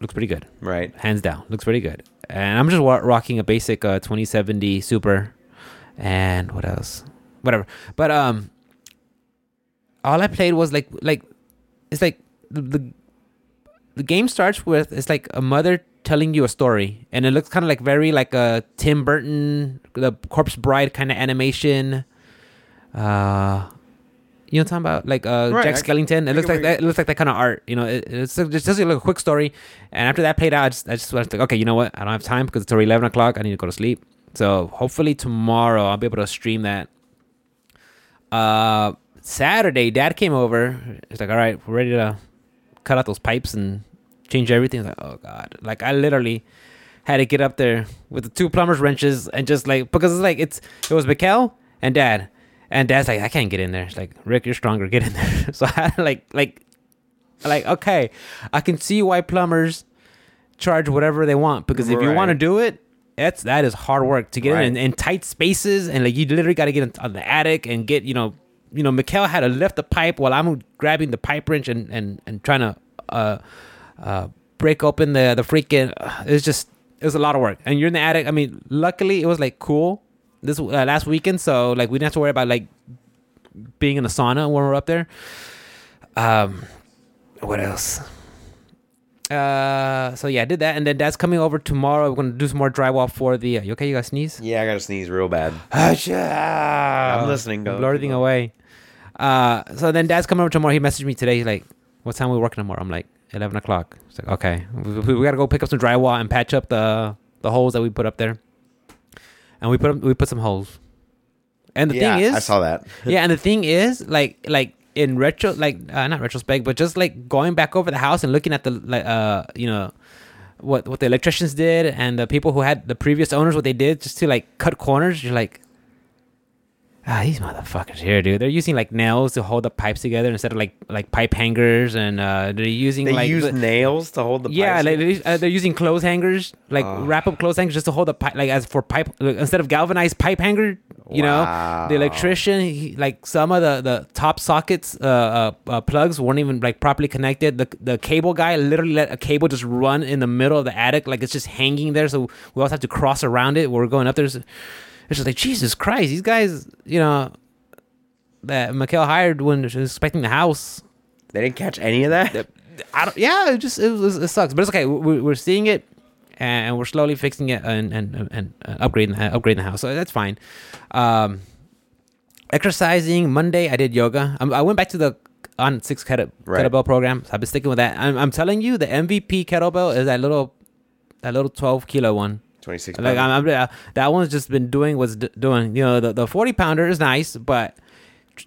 Speaker 1: looks pretty good.
Speaker 2: Right.
Speaker 1: Hands down. Looks pretty good. And I'm just wa- rocking a basic uh 2070 Super and what else? Whatever. But um all I played was like like it's like the, the the game starts with it's like a mother telling you a story and it looks kind of like very like a Tim Burton the Corpse Bride kind of animation uh you know what I'm talking about? Like uh
Speaker 2: Right,
Speaker 1: Jack Skellington? It looks like that it looks like that kind of art you know? It, it's just just like a quick story and after that played out I just I just was like okay you know what? I don't have time because it's already 11 o'clock. I need to go to sleep. So hopefully tomorrow I'll be able to stream that. Uh Saturday dad came over. He's like all right we're ready to cut out those pipes and change everything. Like, oh god, like I literally had to get up there with the two plumbers wrenches and just like because it's like it's it was Mikkel and Dad, and Dad's like I can't get in there. It's like Rick, you're stronger, get in there. so I had to like like like okay, I can see why plumbers charge whatever they want because if you want to do it. That's that is hard work to get
Speaker 2: Right.
Speaker 1: in, in tight spaces and like you literally got to get in on the attic and get you know you know Mikel had to lift the pipe while I'm grabbing the pipe wrench and and and trying to uh uh break open the the freaking uh, it's just it was a lot of work and you're in the attic I mean luckily it was like cool this uh, last weekend so like we didn't have to worry about like being in a sauna when we we're up there um what else uh so yeah I did that and then dad's coming over tomorrow we're gonna do some more drywall for the uh, you okay you got to sneeze
Speaker 2: Yeah, I gotta sneeze real bad.
Speaker 1: I'm
Speaker 2: listening, go.
Speaker 1: Blurting away. Uh, so then dad's coming over tomorrow. He messaged me today. He's like, "What time are we working tomorrow?" I'm like, "11 o'clock." It's like, "Okay, we, we, gotta go pick up some drywall and patch up the the holes that we put up there." And we put up, we put some holes. And the
Speaker 2: yeah,
Speaker 1: thing is,
Speaker 2: I saw that.
Speaker 1: yeah, and the thing is, like, like in retro, like uh, not retrospect, but just like going back over the house and looking at the, like, uh, you know, what what the electricians did and the people who had the previous owners, what they did just to like cut corners. You're like, ah, these motherfuckers here, dude. They're using like nails to hold the pipes together instead of like like pipe hangers, and uh, they're using
Speaker 2: They
Speaker 1: like
Speaker 2: use
Speaker 1: the-
Speaker 2: nails to hold the.
Speaker 1: yeah,
Speaker 2: pipes
Speaker 1: like,
Speaker 2: in?
Speaker 1: they, uh, they're using clothes hangers, like
Speaker 2: Oh.
Speaker 1: wrap up clothes hangers just to hold the pipe, like as for pipe like, instead of galvanized pipe hanger. You know, the electrician, he, like some of the the top sockets, uh, uh, uh, plugs weren't even like properly connected. The the cable guy literally let a cable just run in the middle of the attic, like it's just hanging there. So we also have to cross around it. We're going up there. It's just like Jesus Christ, these guys, you know, that Mikhail hired when she was expecting the house.
Speaker 2: They didn't catch any of that.
Speaker 1: I don't. Yeah, it just it, was, it sucks, but it's okay. We, we're seeing it, and we're slowly fixing it and and and uh, upgrading upgrading the house, so that's fine. Um, exercising Monday, I did yoga. Um, I went back to the on six kettle,
Speaker 2: Right.
Speaker 1: kettlebell program. So I've been sticking with that. I'm, I'm telling you, the MVP kettlebell is that little that little twelve kilo one.
Speaker 2: Twenty six.
Speaker 1: Like I'm, I'm that one's just been doing what's d- doing. You know, the the forty pounder is nice, but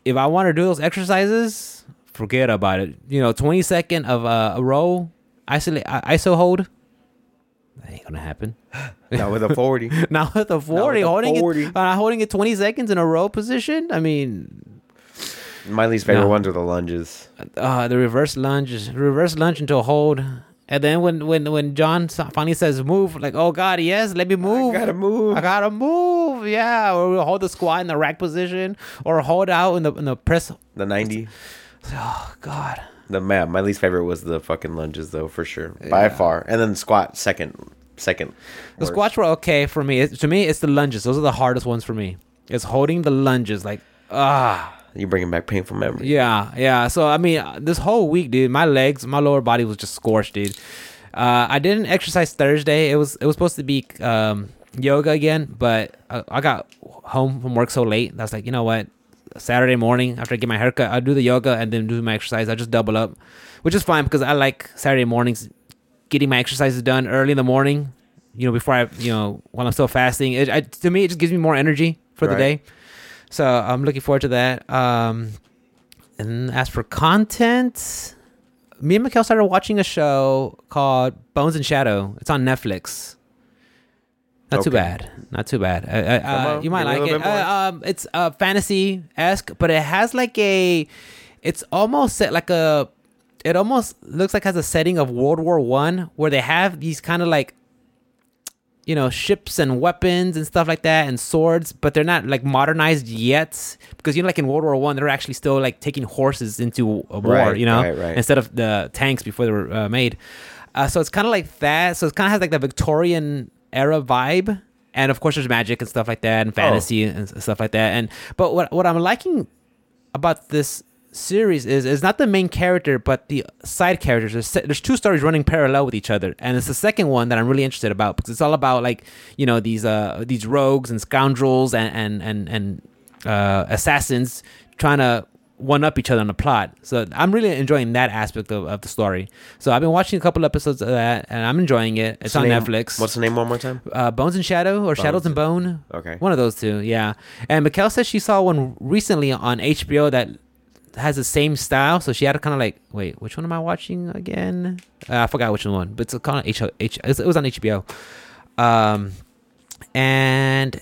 Speaker 1: if I want to do those exercises, forget about it. You know, twenty second of uh, a row, isolate, ISO hold. That ain't gonna happen.
Speaker 2: Not with a forty.
Speaker 1: Now with the forty,
Speaker 2: the
Speaker 1: holding
Speaker 2: 40.
Speaker 1: it, uh, holding it twenty seconds in a row position. I mean,
Speaker 2: My least favorite
Speaker 1: No.
Speaker 2: ones are the lunges.
Speaker 1: uh, the reverse lunge, reverse lunge into a hold, and then when when when John finally says move, like oh god, yes, let me move.
Speaker 2: I gotta move.
Speaker 1: I gotta move. Yeah, or we'll hold the squat in the rack position, or hold out in the in the press.
Speaker 2: The ninety.
Speaker 1: Oh god.
Speaker 2: The map. My least favorite was the fucking lunges though, for sure, by far. And then squat second, second.
Speaker 1: The
Speaker 2: worst.
Speaker 1: squats were okay for me. It, to me, it's the lunges. Those are the hardest ones for me. It's holding the lunges, like ah.
Speaker 2: You bringing back painful memories.
Speaker 1: Yeah, yeah. So I mean, uh, this whole week, dude, my legs, my lower body was just scorched, dude. Uh, I didn't exercise Thursday. It was it was supposed to be um, yoga again, but I, I got home from work so late. I was like, you know what? Saturday morning after I get my haircut, I'll do the yoga and then do my exercise. I just double up, which is fine because I like Saturday mornings, getting my exercises done early in the morning. You know, before I, you know, while I'm still fasting. It, I, to me, it just gives me more energy for the day. So I'm looking forward to that. Um, and as for content, me and Mikhail started watching a show called Bones and Shadow. It's on Netflix. Not too bad. Not too bad. Uh, uh, you might
Speaker 2: give me a
Speaker 1: like it. Uh, um, it's uh, fantasy esque, but it has like a. It's almost set like a. It almost looks like has a setting of World War One, where they have these kind of like you know ships and weapons and stuff like that and swords but they're not like modernized yet. Because you know like in world war one they're actually still like taking horses into a war
Speaker 2: Right,
Speaker 1: you know
Speaker 2: right, right.
Speaker 1: instead of the tanks before they were uh, made. Uh, so it's kind of like that. So it kind of has like the victorian era vibe. And of course there's magic and stuff like that and fantasy and stuff like that. And but what what i'm liking about this series is is not the main character but the side characters. There's, there's two stories running parallel with each other and it's the second one that i'm really interested about because it's all about like you know these uh these rogues and scoundrels and and and, and uh assassins trying to one up each other on the plot. So i'm really enjoying that aspect of, of the story. So i've been watching a couple episodes of that and i'm enjoying it. It's
Speaker 2: What's
Speaker 1: on netflix.
Speaker 2: What's the name one more time?
Speaker 1: uh, bones and shadow or shadows and bone.
Speaker 2: Okay.
Speaker 1: one of those two, yeah. And Mikkel says she saw one recently on HBO that has the same style, so she had to kind of like, wait, which one am I watching again? Uh, I forgot which one, but it's called H. H it was on HBO. Um, and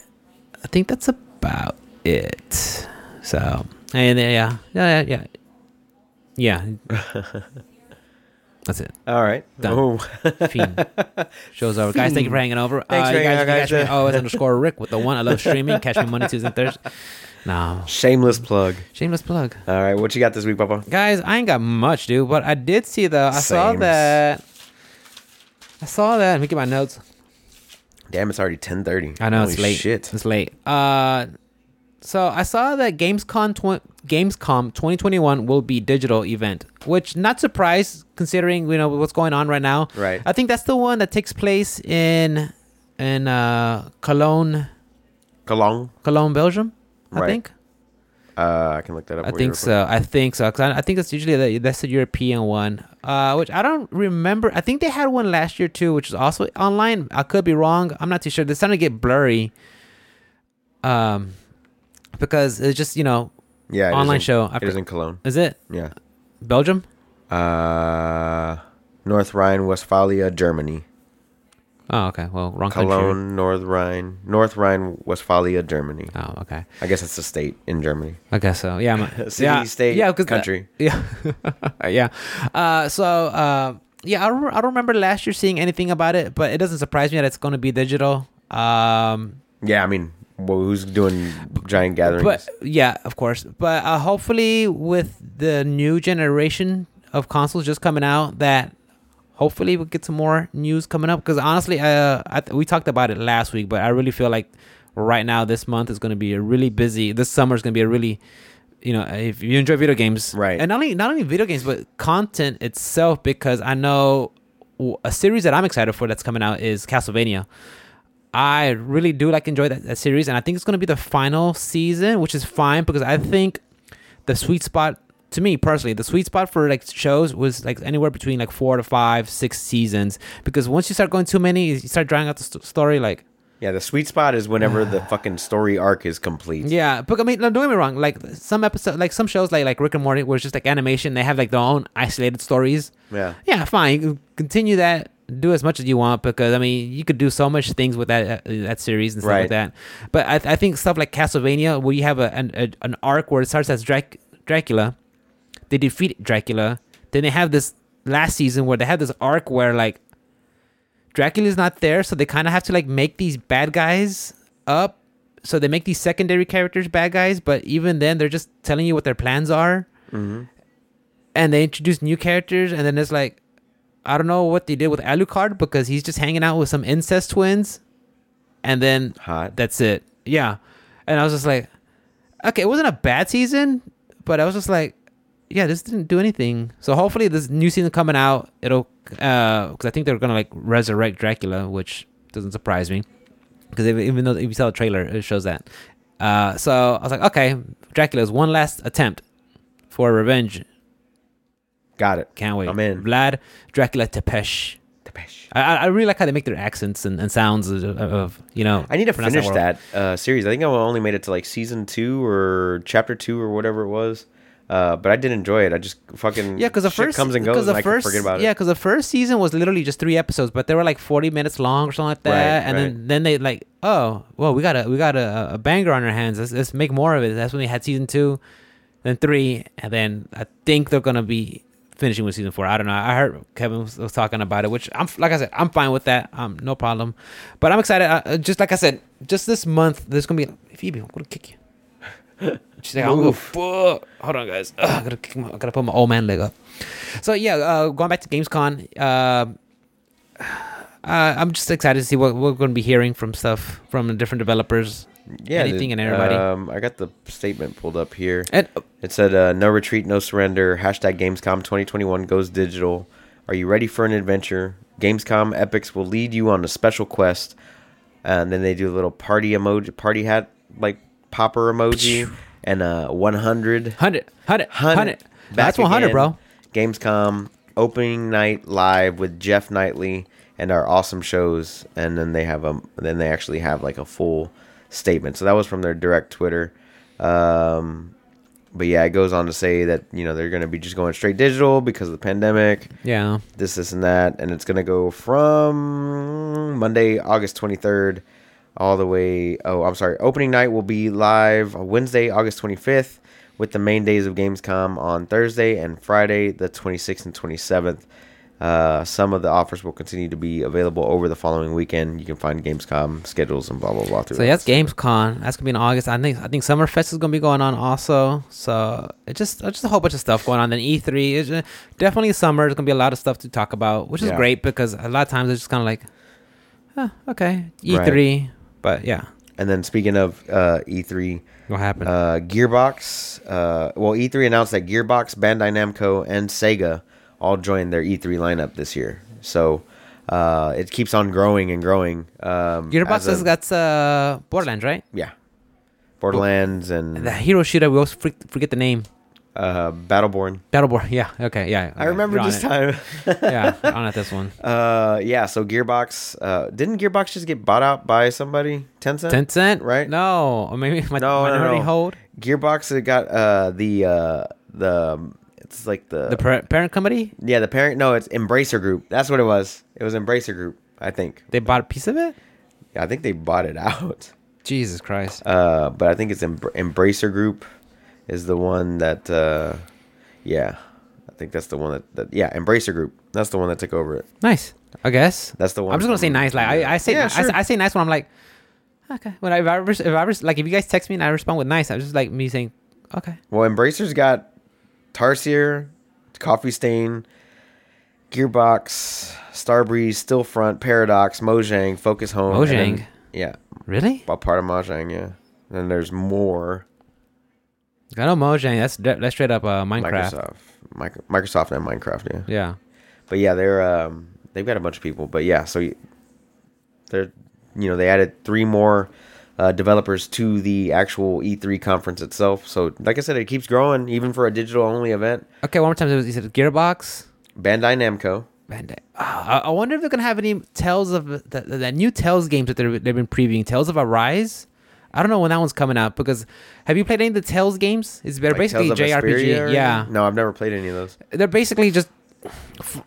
Speaker 1: I think that's about it. So, and uh, yeah, yeah, yeah, yeah. That's it.
Speaker 2: All right.
Speaker 1: Done.
Speaker 2: Oh.
Speaker 1: Fiend. Show's over. Guys, thank you for hanging over.
Speaker 2: Thanks
Speaker 1: uh,
Speaker 2: for
Speaker 1: you
Speaker 2: hanging
Speaker 1: guys,
Speaker 2: out,
Speaker 1: you
Speaker 2: guys.
Speaker 1: catch me always underscore Rick with the one. I love streaming. Catch me Monday, Tuesday, and Thursday. No.
Speaker 2: Shameless plug.
Speaker 1: Shameless plug.
Speaker 2: All right. What you got this week, Papa?
Speaker 1: Guys, I ain't got much, dude, but I did see though. I saw that I saw that. Let me get my notes.
Speaker 2: Damn, it's already ten thirty.
Speaker 1: I know it's late.
Speaker 2: Shit.
Speaker 1: It's late. Uh so I saw that Gamescom tw- Gamescom 2021 will be digital event, which not surprised considering you know what's going on right now.
Speaker 2: Right.
Speaker 1: I think that's the one that takes place in in uh Cologne,
Speaker 2: Cologne.
Speaker 1: Cologne, Belgium. I
Speaker 2: Right.
Speaker 1: think.
Speaker 2: Uh, I can look that up.
Speaker 1: I think so. I think so. 'Cause I, I think that's usually the, that's the European one, uh, which I don't remember. I think they had one last year too, which is also online. I could be wrong. I'm not too sure. They're starting to get blurry. Um, because it's just you know
Speaker 2: Yeah.
Speaker 1: online
Speaker 2: in-
Speaker 1: show. I
Speaker 2: It is in Cologne.
Speaker 1: Is it
Speaker 2: Yeah.
Speaker 1: Belgium?
Speaker 2: Uh, North Rhine-Westphalia, Germany.
Speaker 1: Oh, okay. Well, wrong country.
Speaker 2: Cologne, North Rhine, North Rhine-Westphalia, Germany.
Speaker 1: Oh, okay.
Speaker 2: I guess it's a state in Germany.
Speaker 1: I guess so. Yeah.
Speaker 2: City,
Speaker 1: yeah,
Speaker 2: state,
Speaker 1: yeah, the-
Speaker 2: country.
Speaker 1: yeah. yeah. Uh, so, uh, yeah, I don't, I don't remember last year seeing anything about it, but it doesn't surprise me that it's going to be digital. Um,
Speaker 2: Yeah, I mean, well, who's doing giant gatherings?
Speaker 1: but yeah, of course. But uh, hopefully, with the new generation of consoles just coming out, that hopefully we'll get some more news coming up. Because honestly, uh, I th- we talked about it last week, but I really feel like right now this month is going to be a really busy. This summer is going to be a really you know, if you enjoy video games,
Speaker 2: Right.
Speaker 1: and not only not only video games, but content itself, because I know a series that I'm excited for that's coming out is Castlevania. I really do like enjoy that, that series, and I think it's going to be the final season, which is fine because I think the sweet spot to me personally, the sweet spot for like shows was like anywhere between like four to five, six seasons. Because once you start going too many, you start drawing out the st- story. Like,
Speaker 2: yeah, the sweet spot is whenever the fucking story arc is complete.
Speaker 1: yeah, but I mean, no, don't get me wrong. Like some episodes, like some shows, like like Rick and Morty, where it's just like animation. They have like their own isolated stories.
Speaker 2: Yeah.
Speaker 1: Yeah, fine. You continue that. Do as much as you want because I mean you could do so much things with that uh, that series and stuff like that. But I, I think stuff like Castlevania, where you have a, an a, an arc where it starts as Drac- Dracula. They defeat Dracula. Then they have this last season where they have this arc where like Dracula's not there, so they kind of have to like make these bad guys up. So they make these secondary characters bad guys, but even then they're just telling you what their plans are.
Speaker 2: hmm
Speaker 1: And they introduce new characters, and then it's like, I don't know what they did with Alucard because he's just hanging out with some incest twins, and then
Speaker 2: Hot.
Speaker 1: that's it. Yeah. And I was just like, okay, it wasn't a bad season, but I was just like, yeah, this didn't do anything. So hopefully this new season coming out, it'll, uh, because I think they're gonna like resurrect Dracula, which doesn't surprise me, because even though if you saw the trailer, it shows that. Uh, so I was like, okay, Dracula's one last attempt for revenge.
Speaker 2: Got it.
Speaker 1: Can't wait.
Speaker 2: I'm in.
Speaker 1: Vlad Dracula Tepesh. I, I I really like how they make their accents and, and sounds of, of you know.
Speaker 2: I need to finish
Speaker 1: word.
Speaker 2: that uh, series. I think I only made it to like season two or chapter two or whatever it was. Uh, but I did enjoy it. I just fucking
Speaker 1: Yeah, because the first
Speaker 2: comes and goes,
Speaker 1: Because the first,
Speaker 2: can forget about
Speaker 1: yeah, because the first season was literally just three episodes, but they were like forty minutes long or something like that.
Speaker 2: Right,
Speaker 1: and then then they like, oh, well, we got a we got a, a banger on our hands. Let's, let's make more of it. That's when they had season two, then three, and then I think they're gonna be finishing with season four. I don't know. I heard Kevin was, was talking about it, which I'm like I said, I'm fine with that. Um, no problem. But I'm excited. Uh, just like I said, just this month, there's gonna be Phoebe. I'm gonna kick you. She's like, I'm gonna. Hold on, guys. Ugh, I gotta, kick my, I gotta put my old man leg up. So yeah, uh, going back to Gamescom, uh, uh, I'm just excited to see what we're going to be hearing from stuff from the different developers.
Speaker 2: Yeah,
Speaker 1: anything
Speaker 2: dude.
Speaker 1: and everybody.
Speaker 2: Um, I got the statement pulled up here.
Speaker 1: And uh,
Speaker 2: It said, uh, "No retreat, no surrender." Hashtag Gamescom 2021 goes digital. Are you ready for an adventure? Gamescom Epics will lead you on a special quest, and then they do a little party emoji, party hat like popper emoji, and uh 100
Speaker 1: 100, 100, 100.
Speaker 2: Back
Speaker 1: That's 100,
Speaker 2: again.
Speaker 1: bro.
Speaker 2: Gamescom opening night live with Geoff Keighley and our awesome shows, and then they have a then they actually have like a full statement. So that was from their direct Twitter. Um, but yeah, it goes on to say that you know they're going to be just going straight digital because of the pandemic,
Speaker 1: Yeah.
Speaker 2: this, this, and that, and it's going to go from Monday, August twenty third, all the way. Oh, I'm sorry. Opening night will be live Wednesday, August twenty fifth, with the main days of Gamescom on Thursday and Friday, the twenty sixth and twenty seventh. Uh, some of the offers will continue to be available over the following weekend. You can find Gamescom schedules and blah blah blah. through
Speaker 1: So
Speaker 2: that.
Speaker 1: that's Gamescom. That's gonna be in August. I think I think Summerfest is gonna be going on also. So it just it's just a whole bunch of stuff going on. Then E3 is uh, definitely summer. There's gonna be a lot of stuff to talk about, which is
Speaker 2: Yeah.
Speaker 1: great because a lot of times it's just kind of like, huh, okay, E3. But yeah,
Speaker 2: And then speaking of uh, E3,
Speaker 1: what happened?
Speaker 2: uh, Gearbox. Uh, well, E3 announced that Gearbox, Bandai Namco, and Sega all joined their E3 lineup this year. So uh, it keeps on growing and growing. Um,
Speaker 1: Gearbox is that's uh Borderlands, right?
Speaker 2: yeah, Borderlands and
Speaker 1: The hero shooter. We always freak, forget the name.
Speaker 2: Uh, Battleborn.
Speaker 1: Battleborn. Yeah. Okay. Yeah.
Speaker 2: I remember this time.
Speaker 1: yeah, on at this one.
Speaker 2: Uh, yeah. So Gearbox. Uh, didn't Gearbox just get bought out by somebody? Tencent.
Speaker 1: Tencent,
Speaker 2: right?
Speaker 1: No, or maybe my,
Speaker 2: No, no,
Speaker 1: minority
Speaker 2: no.
Speaker 1: hold
Speaker 2: Gearbox it got uh the uh the it's like the,
Speaker 1: the par- parent company.
Speaker 2: yeah the parent no it's Embracer Group. That's what it was. It was Embracer Group. I think.
Speaker 1: They bought a piece of it.
Speaker 2: Yeah, I think they bought it out.
Speaker 1: Jesus Christ.
Speaker 2: Uh, but I think it's Embr- Embracer Group is the one that. Uh, yeah, I think that's the one that, that. Yeah, Embracer Group. That's the one that took over it.
Speaker 1: Nice. I guess.
Speaker 2: That's the one.
Speaker 1: I'm just gonna say nice. Like I, I say,
Speaker 2: Yeah,
Speaker 1: I, say-
Speaker 2: sure.
Speaker 1: I say nice when I'm like, okay. When I, if I, if I like, if you guys text me and I respond with nice, I'm just like me saying, okay.
Speaker 2: Well, Embracer's got Tarsier, Coffee Stain, Gearbox, Starbreeze, Stillfront, Paradox, Mojang, Focus Home. and then-
Speaker 1: Mojang?
Speaker 2: yeah,
Speaker 1: Really?
Speaker 2: well, part of Mojang. Yeah. And Then there's more.
Speaker 1: I know Mojang. That's that's straight up uh, Minecraft.
Speaker 2: Microsoft, Micro- Microsoft and Minecraft. Yeah.
Speaker 1: Yeah.
Speaker 2: But yeah, they're um, they've got a bunch of people. But yeah, so they're you know they added three more uh, developers to the actual E3 conference itself. So like I said, it keeps growing even for a digital only event.
Speaker 1: Okay. One more time. You said Gearbox.
Speaker 2: Bandai Namco.
Speaker 1: Bandai. Ah, I wonder if they're gonna have any Tales of the, the, that new Tales games that they've been previewing. Tales of Arise. I don't know when that one's coming out because have you played any of the Tales games? It's they're
Speaker 2: like
Speaker 1: basically JRPG. Yeah.
Speaker 2: No, I've never played any of those.
Speaker 1: they're basically just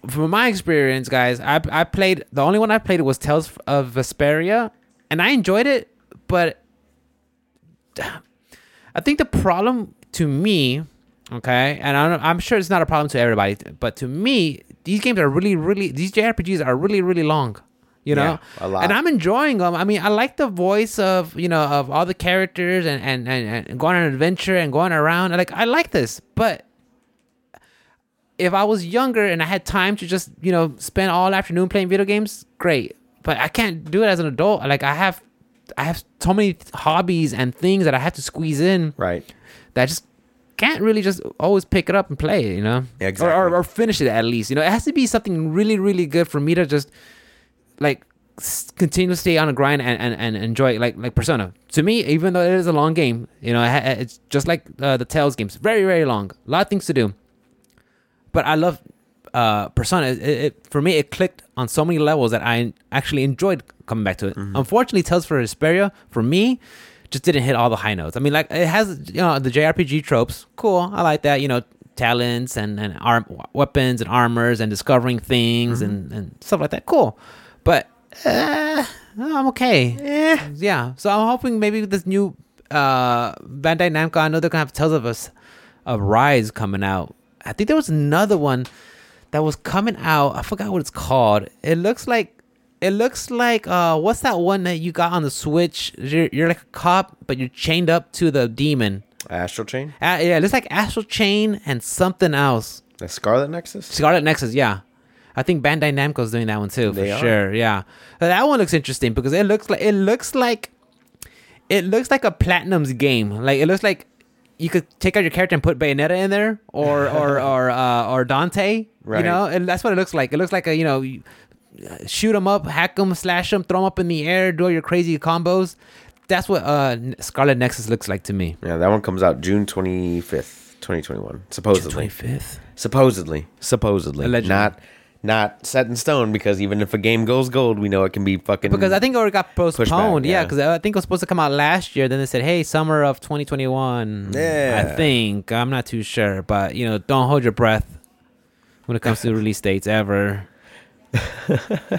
Speaker 1: from my experience, guys. I I played the only one I played was Tales of Vesperia, and I enjoyed it, but I think the problem to me Okay, and I don't, I'm sure it's not a problem to everybody, but to me, these games are really, really these JRPGs are really, really long. You know,
Speaker 2: Yeah, a lot.
Speaker 1: and I'm enjoying them. I mean, I like the voice of you know of all the characters and and and, and going on an adventure and going around. Like I like this, but if I was younger and I had time to just you know spend all afternoon playing video games, great. But I can't do it as an adult. Like I have, I have so many hobbies and things that I have to squeeze in
Speaker 2: Right.
Speaker 1: that I just can't really just always pick it up and play it, you know?
Speaker 2: Yeah,
Speaker 1: Or,
Speaker 2: exactly.
Speaker 1: or, or finish it at least. You know, it has to be something really, really good for me to just like continue to stay on a grind and, and, and enjoy like like Persona. To me, even though it is a long game, you know, it's just like uh, the Tales games, very, very long, a lot of things to do. But I love uh, Persona. It, it, for me, it clicked on so many levels that I actually enjoyed coming back to it.
Speaker 2: Mm-hmm.
Speaker 1: Unfortunately, Tales for Vesperia, for me, just didn't hit all the high notes. I mean, like it has you know the JRPG tropes. Cool, I like that. You know, talents and and arm weapons and armors and discovering things
Speaker 2: Mm-hmm.
Speaker 1: and and stuff like that. Cool, but uh, I'm okay. Yeah, so I'm hoping maybe with this new uh Bandai Namco. I know they're gonna have Tales of us of Rise coming out. I think there was another one that was coming out. I forgot what it's called. It looks like it looks like uh what's that one that you got on the Switch? You're, you're like a cop, but you're chained up to the demon.
Speaker 2: Astral Chain.
Speaker 1: Uh, yeah, it looks like Astral Chain and something else.
Speaker 2: The Scarlet Nexus.
Speaker 1: Scarlet Nexus, yeah. I think Bandai Namco's doing that one too, for
Speaker 2: They are.
Speaker 1: sure. Yeah, Uh, that one looks interesting because it looks like it looks like it looks like a Platinum's game. Like it looks like you could take out your character and put Bayonetta in there, or or or uh, or Dante.
Speaker 2: Right.
Speaker 1: You know, and that's what it looks like. It looks like a you know, uh, shoot them up, hack them, slash them, throw them up in the air, do all your crazy combos. That's what uh, Scarlet Nexus looks like to me.
Speaker 2: Yeah, that one comes out June twenty fifth, twenty twenty one. Supposedly.
Speaker 1: Twenty fifth.
Speaker 2: Supposedly. Supposedly.
Speaker 1: Allegedly.
Speaker 2: Not not set in stone because even if a game goes gold, we know it can be fucking
Speaker 1: Because I think it already got postponed. yeah,
Speaker 2: yeah.
Speaker 1: because I think it was supposed to come out last year. Then they said, "Hey, summer of 2021."
Speaker 2: Yeah.
Speaker 1: I think I'm not too sure, but you know, don't hold your breath when it comes to release dates ever.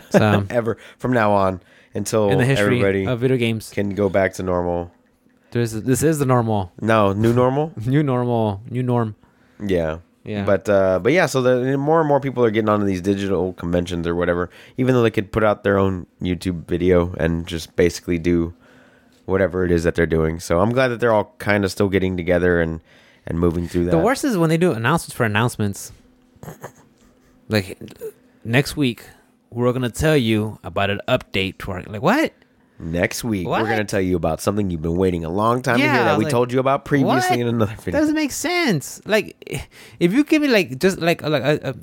Speaker 1: so,
Speaker 2: ever from now on until
Speaker 1: in the history
Speaker 2: everybody
Speaker 1: of video games,
Speaker 2: can go back to normal.
Speaker 1: there's this is the normal,
Speaker 2: No, new normal.
Speaker 1: new normal, new norm.
Speaker 2: Yeah.
Speaker 1: Yeah.
Speaker 2: But uh, but yeah, so the, more and more people are getting onto these digital conventions or whatever, even though they could put out their own YouTube video and just basically do whatever it is that they're doing. So I'm glad that they're all kind of still getting together and and moving through that.
Speaker 1: The worst is when they do announcements for announcements. Like next week, we're gonna tell you about an update to our like what?
Speaker 2: Next week,
Speaker 1: What?
Speaker 2: we're going to tell you about something you've been waiting a long time to
Speaker 1: Yeah,
Speaker 2: hear that we
Speaker 1: like,
Speaker 2: told you about previously in another
Speaker 1: That
Speaker 2: video.
Speaker 1: doesn't make sense. Like, if you give me like just like uh, like a, a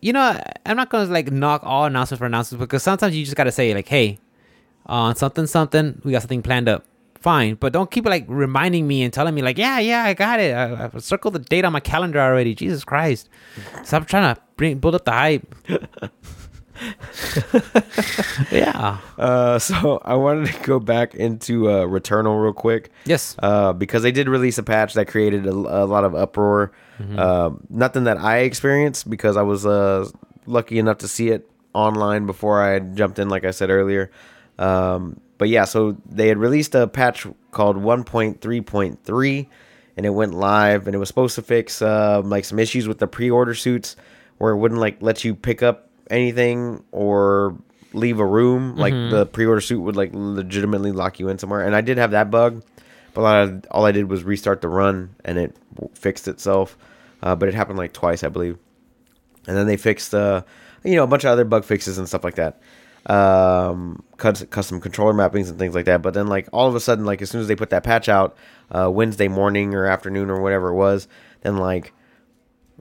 Speaker 1: you know, I'm not gonna like knock all announcements for announcements because sometimes you just gotta say like, hey, on something something, we got something planned up. Fine, but don't keep like reminding me and telling me like, yeah, yeah, I got it. I, I circled the date on my calendar already. Jesus Christ! Stop trying to bring build up the hype. yeah.
Speaker 2: Uh, so I wanted to go back into uh, Returnal real quick.
Speaker 1: Yes.
Speaker 2: uh, because they did release a patch that created a, a lot of uproar. Uh, nothing that I experienced because I was uh, lucky enough to see it online before I jumped in, like I said earlier. Um, but yeah, so they had released a patch called 1.3.3, and it went live, and it was supposed to fix uh, like some issues with the pre-order suits, where it wouldn't like let you pick up anything or leave a room. Like the pre-order suit would like legitimately lock you in somewhere, and I did have that bug. But all I, all I did was restart the run, and it fixed itself. Uh, but it happened like twice, I believe. And then they fixed, uh, you know, a bunch of other bug fixes and stuff like that. Um, cus- custom controller mappings and things like that. But then, like all of a sudden, like as soon as they put that patch out, uh, Wednesday morning or afternoon or whatever it was, then like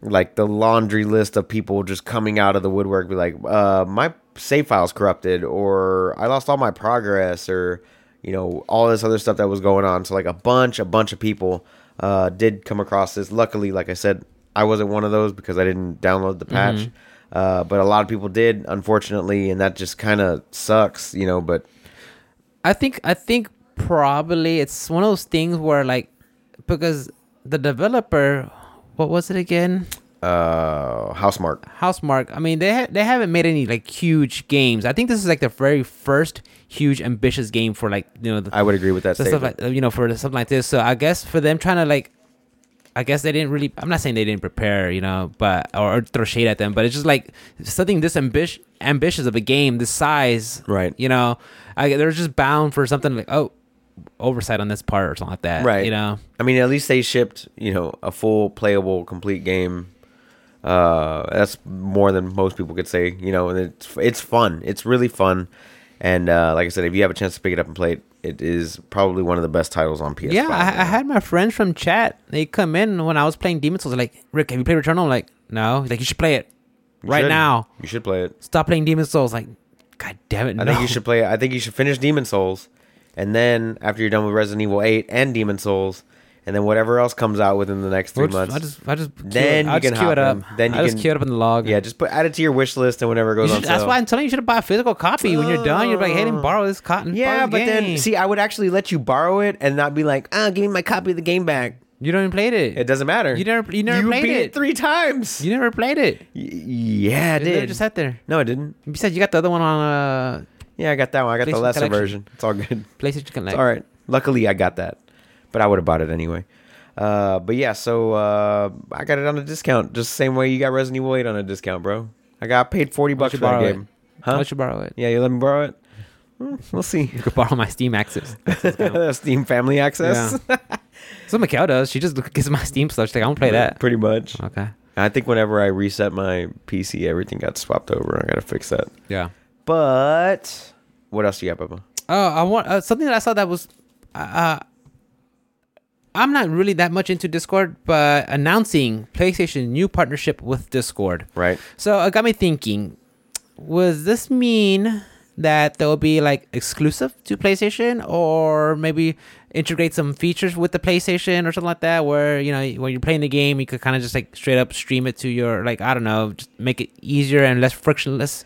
Speaker 2: like the laundry list of people just coming out of the woodwork be like uh my save files corrupted or i lost all my progress or you know all this other stuff that was going on. So like a bunch a bunch of people uh did come across this. Luckily like i said i wasn't one of those because i didn't download the patch. Uh but a lot of people did unfortunately and that just kind of sucks you know but
Speaker 1: I think I think probably it's one of those things where like because the developer, what was it again?
Speaker 2: uh Housemarque
Speaker 1: Housemarque. I mean, they ha- they haven't made any like huge games. I think this is like the very first huge ambitious game for like you know the,
Speaker 2: i would agree with that
Speaker 1: stuff like you know for something like this. So I guess for them trying to like I guess they didn't really. I'm not saying they didn't prepare, you know, but or, or throw shade at them, but it's just like something this ambish, ambitious of a game, this size,
Speaker 2: Right.
Speaker 1: You know, I, they're just bound for something like oh, oversight on this part or something like that,
Speaker 2: Right.
Speaker 1: You know,
Speaker 2: I mean, at least they shipped, you know, a full playable, complete game. Uh, that's more than most people could say, you know, and it's it's fun. It's really fun, and uh, like I said, if you have a chance to pick it up and play it, it is probably one of the best titles on PS5.
Speaker 1: yeah. I, I had my friends from chat. They come in when I was playing Demon Souls. They're like, Rick, have you played Returnal? I'm like, no. He's like, you should play it
Speaker 2: You
Speaker 1: right
Speaker 2: should.
Speaker 1: now.
Speaker 2: You should play it.
Speaker 1: Stop playing Demon Souls. Like, god damn it,
Speaker 2: I
Speaker 1: no.
Speaker 2: think you should play. I think you should finish Demon Souls, and then after you're done with Resident Evil 8 and Demon Souls, and then whatever else comes out within the next 3
Speaker 1: We'll just-
Speaker 2: months.
Speaker 1: I just, I just,
Speaker 2: Then you can
Speaker 1: queue it up.
Speaker 2: Then you
Speaker 1: I just
Speaker 2: can-
Speaker 1: queue it up in the log.
Speaker 2: yeah, just put add it to your wish list and whenever it goes on
Speaker 1: should, that's why I'm telling you, you should buy a physical copy when you're done. You're like, hey, me borrow this cotton.
Speaker 2: Yeah, but
Speaker 1: the
Speaker 2: then see, I would actually let you borrow it and not be like, ah, give me my copy of the game back.
Speaker 1: you don't even played it.
Speaker 2: It doesn't matter.
Speaker 1: You never- you never
Speaker 2: you
Speaker 1: played
Speaker 2: beat
Speaker 1: it.
Speaker 2: three times.
Speaker 1: You never played it.
Speaker 2: Y- yeah, I
Speaker 1: It
Speaker 2: did.
Speaker 1: just sat there.
Speaker 2: no, I didn't.
Speaker 1: Besides, you got the other one on uh,
Speaker 2: Yeah, I got that one. I got the lesser
Speaker 1: Collection.
Speaker 2: version. It's all good.
Speaker 1: PlayStation Connect.
Speaker 2: It's all right. Luckily, I got that, but I would have bought it anyway. Uh, but yeah, so uh, I got it on a discount, just the same way you got Resident Evil 8 on a discount, bro. I got paid forty bucks
Speaker 1: you
Speaker 2: for that
Speaker 1: borrow it?
Speaker 2: game.
Speaker 1: Huh? Why should borrow it?
Speaker 2: Yeah, you let me borrow it. Hmm, We'll see.
Speaker 1: You could borrow my Steam access.
Speaker 2: Steam Family Access.
Speaker 1: so Mikhail does. She just gets my Steam stuff. Like, I to play that.
Speaker 2: Pretty much.
Speaker 1: Okay.
Speaker 2: I think whenever I reset my PC, everything got swapped over. I gotta fix that.
Speaker 1: Yeah.
Speaker 2: But what else do you got, Papa?
Speaker 1: Oh, I want uh, something that I saw that was. Uh, I'm not really that much into Discord, but announcing PlayStation new partnership with Discord.
Speaker 2: Right.
Speaker 1: So it got me thinking: Was this mean that there will be like exclusive to PlayStation, or maybe integrate some features with the PlayStation or something like that, where you know when you're playing the game, you could kind of just like straight up stream it to your like I don't know, just make it easier and less frictionless.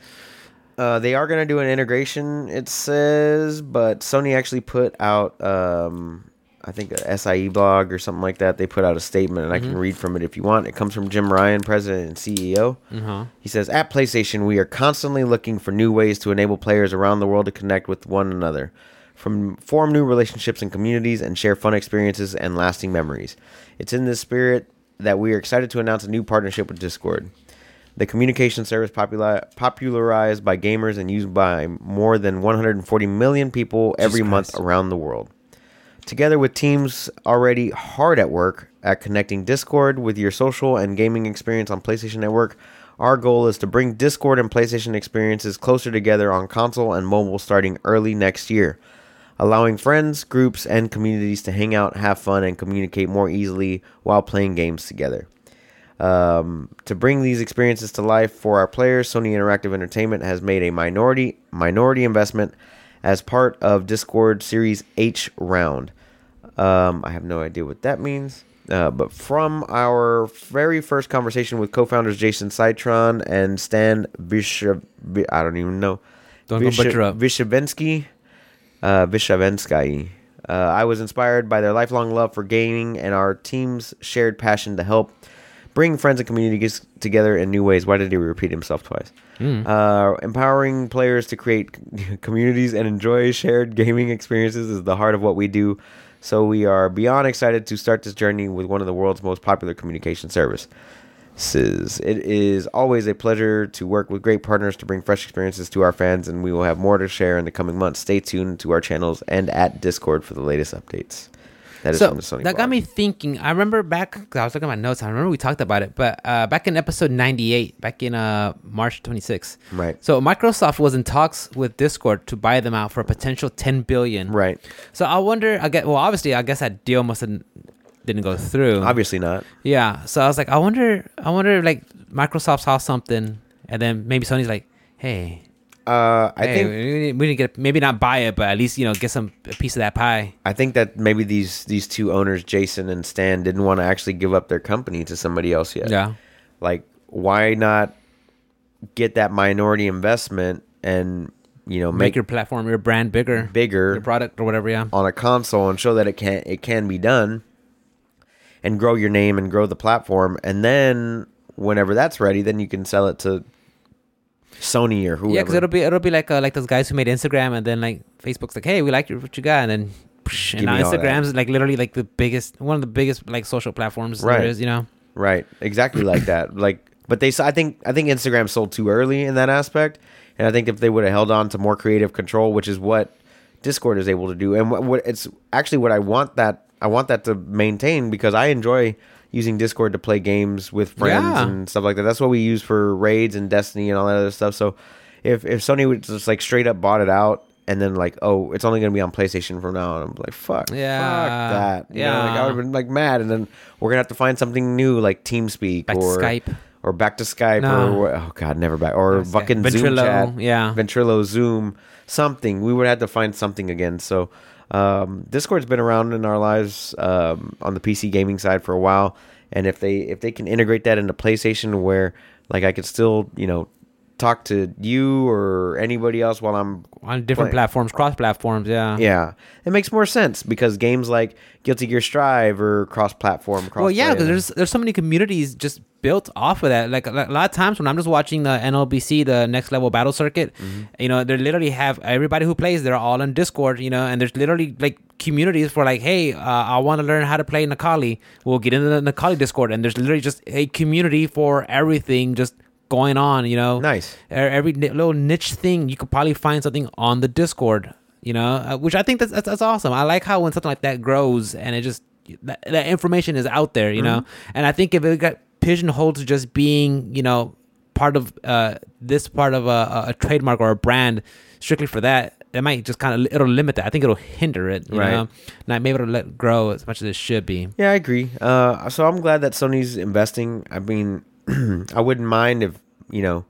Speaker 2: Uh, they are gonna do an integration, it says, but Sony actually put out, um, I think a SIE blog or something like that. They put out a statement, and I can read from it if you want. It comes from Jim Ryan, president and CEO.
Speaker 1: Uh-huh.
Speaker 2: He says, At PlayStation, we are constantly looking for new ways to enable players around the world to connect with one another, from form new relationships and communities, and share fun experiences and lasting memories. It's in this spirit that we are excited to announce a new partnership with Discord. The communication service popula- popularized by gamers and used by more than 140 million people every month
Speaker 1: Christ.
Speaker 2: around the world. Together with teams already hard at work at connecting Discord with your social and gaming experience on PlayStation Network, our goal is to bring Discord and PlayStation experiences closer together on console and mobile starting early next year, allowing friends, groups, and communities to hang out, have fun, and communicate more easily while playing games together. Um, to bring these experiences to life for our players, Sony Interactive Entertainment has made a minority minority investment as part of Discord Series H round. Um, I have no idea what that means. Uh, but from our very first conversation with co-founders Jason Citron and Stan Bishop, I don't even know.
Speaker 1: Don't go butcher up.
Speaker 2: Vishavensky, uh, Vishavensky. Uh, I was inspired by their lifelong love for gaming and our team's shared passion to help bring friends and communities together in new ways. Why did he repeat himself twice? Uh, empowering players to create communities and enjoy shared gaming experiences is the heart of what we do. So we are beyond excited to start this journey with one of the world's most popular communication services. It is always a pleasure to work with great partners to bring fresh experiences to our fans, and we will have more to share in the coming months. Stay tuned to our channels and at Discord for the latest updates. That is
Speaker 1: so
Speaker 2: from the Sony.
Speaker 1: that got me thinking. I remember back. 'cause I was looking at my notes. I remember we talked about it, but uh, back in episode ninety-eight, back in uh, March twenty-sixth.
Speaker 2: Right.
Speaker 1: So Microsoft was in talks with Discord to buy them out for a potential ten billion.
Speaker 2: Right.
Speaker 1: So I wonder. I get. Well, obviously, I guess that deal must have didn't go through.
Speaker 2: Obviously not.
Speaker 1: Yeah. So I was like, I wonder. I wonder if like Microsoft saw something, and then maybe Sony's like, hey.
Speaker 2: Uh, I
Speaker 1: hey,
Speaker 2: think
Speaker 1: we need, we to get maybe not buy it, but at least you know get some a piece of that pie.
Speaker 2: I think that maybe these these two owners, Jason and Stan, didn't want to actually give up their company to somebody else yet.
Speaker 1: Yeah.
Speaker 2: Like, why not get that minority investment and you know
Speaker 1: Make,
Speaker 2: make,
Speaker 1: your platform, your brand bigger,
Speaker 2: bigger
Speaker 1: your product or whatever. Yeah.
Speaker 2: on a console and show that it can it can be done, and grow your name and grow the platform, and then whenever that's ready, then you can sell it to Sony or whoever.
Speaker 1: Yeah, because it'll be it'll be like uh, like those guys who made Instagram and then like Facebook's like, hey, we like your, what you got, and then psh, and now
Speaker 2: me all that.
Speaker 1: Instagram's like literally like the biggest, one of the biggest like social platforms
Speaker 2: Right.
Speaker 1: there is. You know.
Speaker 2: Right, exactly like that. Like, but they, I think, I think Instagram sold too early in that aspect, and I think if they would have held on to more creative control, which is what Discord is able to do, and what, what it's actually what I want that I want that to maintain because I enjoy using Discord to play games with friends
Speaker 1: Yeah.
Speaker 2: and stuff like that. That's what we use for raids and Destiny and all that other stuff. So, if if Sony would just like straight up bought it out. And then like, oh, it's only gonna be on PlayStation from now on. I'm like, fuck,
Speaker 1: Yeah.
Speaker 2: fuck that. You know, like, I would have been like mad, and then we're gonna have to find something new like TeamSpeak
Speaker 1: Back
Speaker 2: or
Speaker 1: Skype.
Speaker 2: or back to Skype
Speaker 1: No.
Speaker 2: or oh god, never back or
Speaker 1: That's
Speaker 2: fucking Zoom
Speaker 1: Ventrilo,
Speaker 2: chat,
Speaker 1: yeah.
Speaker 2: Ventrilo, Zoom, something. We would have to find something again. So um, Discord's been around in our lives um, on the PC gaming side for a while, and if they if they can integrate that into PlayStation, where like I could still you know talk to you or anybody else while I'm
Speaker 1: on different
Speaker 2: Play-
Speaker 1: platforms, cross platforms. Yeah.
Speaker 2: yeah, it makes more sense because games like Guilty Gear Strive or cross-platform.
Speaker 1: Well, yeah, because there's there's so many communities just built off of that. Like, like, a lot of times when I'm just watching the NLBC, the Next Level Battle Circuit,
Speaker 2: Mm-hmm.
Speaker 1: you know, they literally have everybody who plays. They're all in Discord, you know, and there's literally like communities for like, hey, uh, I want to learn how to play Nakali. We'll get into the Nakali Discord, and there's literally just a community for everything just going on. You know,
Speaker 2: Nice.
Speaker 1: Every little niche thing you could probably find something on the discord you know uh, which i think that's, that's that's awesome i like how when something like that grows and it just that, that information is out there you know and i think if it got pigeonholed to just being you know part of uh this part of a, a- a trademark or a brand strictly for that it might just kind of it'll limit that i think it'll hinder it you
Speaker 2: Right.
Speaker 1: know not maybe it'll let grow as much as it should be
Speaker 2: Yeah, I agree. Uh, so I'm glad that Sony's investing. I mean, I wouldn't mind if you know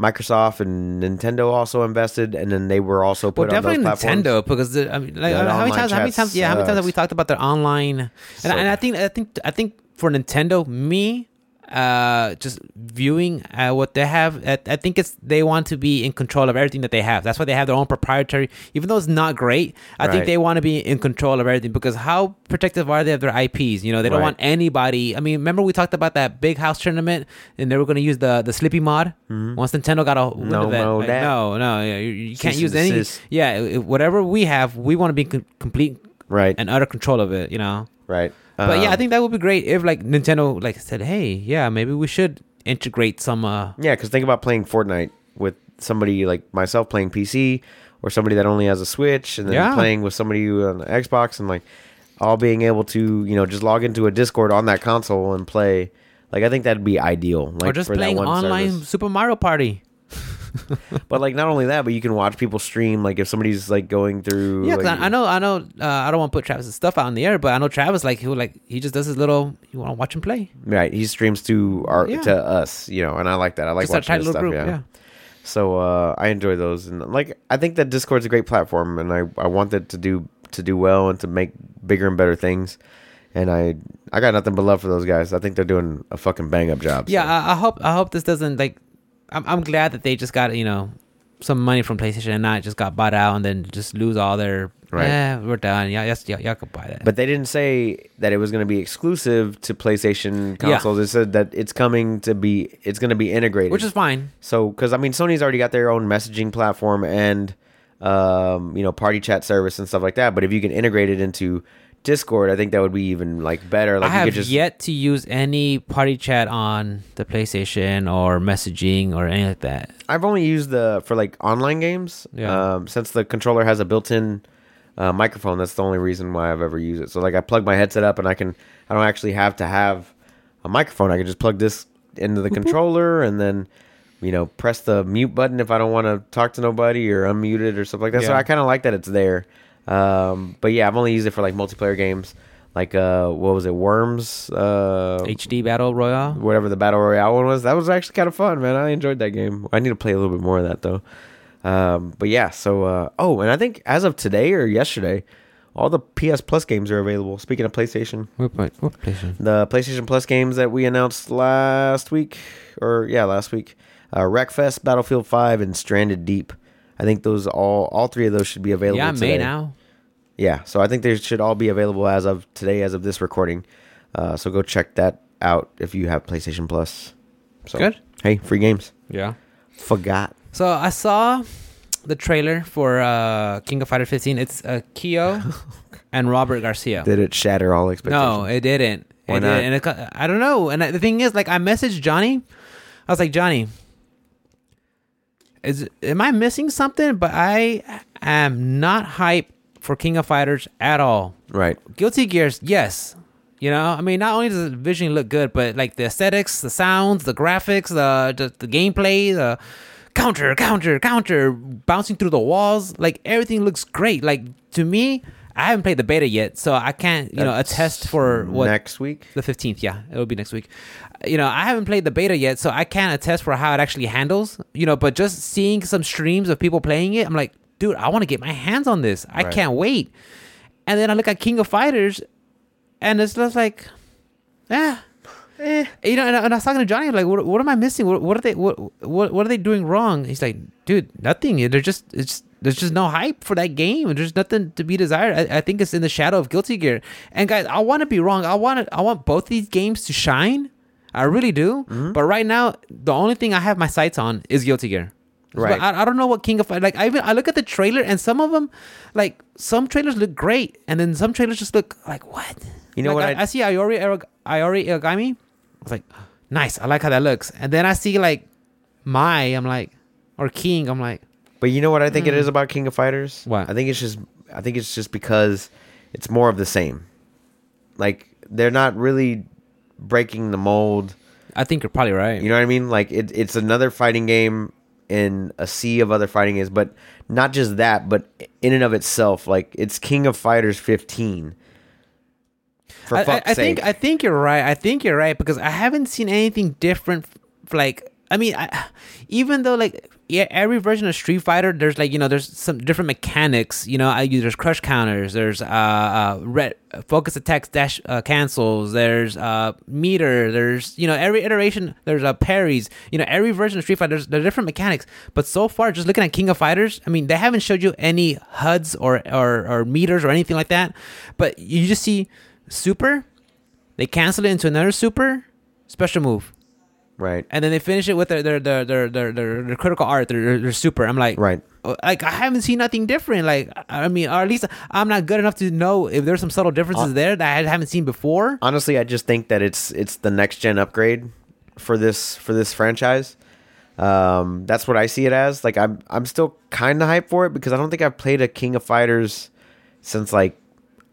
Speaker 2: Microsoft and Nintendo also invested, and then they were also
Speaker 1: Well,
Speaker 2: put on
Speaker 1: definitely
Speaker 2: those platforms.
Speaker 1: Nintendo because the, I mean, like how many times? How many times? Yeah, how many times have we talked about their online? And,
Speaker 2: So
Speaker 1: and I think I think I think for Nintendo, me, uh, just viewing uh, what they have, I, I think it's they want to be in control of everything that they have. That's why they have their own proprietary. Even though it's not great, I think they want to be in control of everything because how protective are they of their IPs? You know, they don't
Speaker 2: Right.
Speaker 1: want anybody. I mean, remember we talked about that big house tournament, and they were going to use the the Slippi mod. Once Nintendo got a
Speaker 2: Mm-hmm. No
Speaker 1: that,
Speaker 2: mo
Speaker 1: like,
Speaker 2: that.
Speaker 1: no, no, you, you can't use any. Yeah, whatever we have, we want to be in complete
Speaker 2: Right,
Speaker 1: and utter control of it. You know.
Speaker 2: right.
Speaker 1: But yeah, I
Speaker 2: Um,
Speaker 1: think that would be great if like Nintendo like said, hey, yeah, maybe we should integrate some. uh
Speaker 2: yeah, because think about playing Fortnite with somebody like myself playing PC, or somebody that only has a Switch, and then
Speaker 1: Yeah.
Speaker 2: playing with somebody on the Xbox, and like all being able to you know just log into a Discord on that console and play. Like I think that'd be ideal. Like
Speaker 1: or just playing
Speaker 2: one
Speaker 1: online
Speaker 2: service.
Speaker 1: Super Mario Party.
Speaker 2: But like not only that, but you can watch people stream. Like if somebody's like going through.
Speaker 1: Yeah,
Speaker 2: like,
Speaker 1: I, I know, I know. Uh, I don't want to put Travis's stuff out in the air, but I know Travis like he like he just does his little. You want to watch him play?
Speaker 2: Right, he streams to our
Speaker 1: Yeah.
Speaker 2: to us, you know, and I like that. I like
Speaker 1: Just
Speaker 2: watching his stuff.
Speaker 1: group.
Speaker 2: yeah.
Speaker 1: Yeah.
Speaker 2: So uh, I enjoy those, and like I think that Discord's a great platform, and I I want it to do to do well and to make bigger and better things. And I I got nothing but love for those guys. I think they're doing a fucking bang up job. so.
Speaker 1: Yeah, I, I hope I hope this doesn't like. I'm I'm glad that they just got you know some money from PlayStation and not just got bought out and then just lose all their.
Speaker 2: Right.
Speaker 1: Yeah, we're done. Yeah, yes, y'all, y'all could buy that.
Speaker 2: But they didn't say that it was going to be exclusive to PlayStation
Speaker 1: Yeah.
Speaker 2: consoles. They said that it's coming to be it's going to be integrated.
Speaker 1: which is fine.
Speaker 2: So, because I mean, Sony's already got their own messaging platform and, um, you know, party chat service and stuff like that. But if you can integrate it into Discord, I think that would be even like better. Like
Speaker 1: I
Speaker 2: you
Speaker 1: have
Speaker 2: could just
Speaker 1: yet to use any party chat on the PlayStation or messaging or anything like that.
Speaker 2: I've only used the for like online games.
Speaker 1: Yeah.
Speaker 2: Um, since the controller has a built-in uh, microphone, that's the only reason why I've ever used it. So like, I plug my headset up and I can. I don't actually have to have a microphone. I can just plug this into the controller and then. You know, press the mute button if I don't want to talk to nobody or unmute it or stuff like that. So I kind of like that it's there. Um, but yeah, I've only used it for like multiplayer games, like uh, what was it, Worms? Uh,
Speaker 1: HD Battle Royale.
Speaker 2: whatever the battle royale one was. That was actually kind of fun, man. I enjoyed that game. I need to play a little bit more of that though. Um, but yeah, so uh, oh, and I think as of today or yesterday, all the PS Plus games are available. Speaking of PlayStation,
Speaker 1: What, what, what PlayStation?
Speaker 2: the PlayStation Plus games that we announced last week, or yeah, last week, uh, Wreckfest, Battlefield Five, and Stranded Deep. I think those all all three of those should be available.
Speaker 1: Yeah,
Speaker 2: today.
Speaker 1: May now.
Speaker 2: Yeah, so I think they should all be available as of today, as of this recording. Uh, so go check that out if you have PlayStation Plus. So,
Speaker 1: Good.
Speaker 2: Hey, free games.
Speaker 1: Yeah.
Speaker 2: Forgot.
Speaker 1: So I saw the trailer for uh, King of Fighter 15. It's uh, Kyo. and Robert Garcia.
Speaker 2: Did it shatter all expectations?
Speaker 1: No, it didn't.
Speaker 2: Why
Speaker 1: it
Speaker 2: not?
Speaker 1: Didn't. And it, I don't know. And the thing is, like, I messaged Johnny. I was like, Johnny, is am I missing something? But I am not hype for King of Fighters at all.
Speaker 2: Right.
Speaker 1: Guilty Gears, yes. You know, I mean, not only does it visually look good, but like the aesthetics, the sounds, the graphics, the the, the gameplay, the counter, counter, counter, bouncing through the walls, like everything looks great. Like to me, I haven't played the beta yet, so I can't, you know, attest for what
Speaker 2: next week.
Speaker 1: the 15th, yeah. It'll be next week. You know, I haven't played the beta yet, so I can't attest for how it actually handles, you know, but just seeing some streams of people playing it, I'm like, dude, I want to get my hands on this. I
Speaker 2: Right.
Speaker 1: can't wait. And then I look at King of Fighters and it's just like, yeah.
Speaker 2: Eh.
Speaker 1: You know, and I, and I was talking to Johnny, like, what, what am I missing? What, what are they, what, what, what are they doing wrong? He's like, dude, nothing. They're just, it's, there's just no hype for that game. and There's nothing to be desired. I, I think it's in the shadow of Guilty Gear. And guys, I want to be wrong. I want, I want both these games to shine. I really do.
Speaker 2: Mm-hmm.
Speaker 1: But right now, the only thing I have my sights on is Guilty Gear.
Speaker 2: Right.
Speaker 1: I, I don't know what King of like. I even I look at the trailer and some of them, like some trailers look great, and then some trailers just look like what?
Speaker 2: You know
Speaker 1: Like,
Speaker 2: what
Speaker 1: I,
Speaker 2: I-
Speaker 1: I see Iori Iori Yagami. I was like, nice. I like how that looks. And then I see like Mai. I'm like, or King. I'm like,
Speaker 2: But you know what I think it is mm. about King of Fighters?
Speaker 1: What?
Speaker 2: I think it's just I think it's just because it's more of the same. Like they're not really breaking the mold.
Speaker 1: I think you're probably right.
Speaker 2: You know what I mean? Like it, it's another fighting game in a sea of other fighting games, but not just that, but in and of itself, like it's King of Fighters 15. For
Speaker 1: I, I, I
Speaker 2: sake.
Speaker 1: think I think you're right. I think you're right because I haven't seen anything different. f- Like I mean, I, even though like yeah, every version of Street Fighter, there's like you know there's some different mechanics. You know, I there's crush counters, there's uh, uh red focus attacks dash uh, cancels, there's uh meter, there's you know every iteration there's uh parries. You know every version of Street Fighter there's, there's different mechanics. But so far, just looking at King of Fighters, I mean they haven't showed you any HUDs or or, or meters or anything like that. But you just see super they cancel it into another super special move
Speaker 2: right.
Speaker 1: and then they finish it with their their their their their, their, their critical art their super i'm like
Speaker 2: Right.
Speaker 1: uh, like i haven't seen nothing different like i mean or at least i'm not good enough to know if there's some subtle differences
Speaker 2: Uh,
Speaker 1: there that i haven't seen before
Speaker 2: Honestly, I just think that it's it's the next gen upgrade for this for this franchise. Um, that's what I see it as. Like I'm I'm still kind of hyped for it because I don't think I've played a King of Fighters since like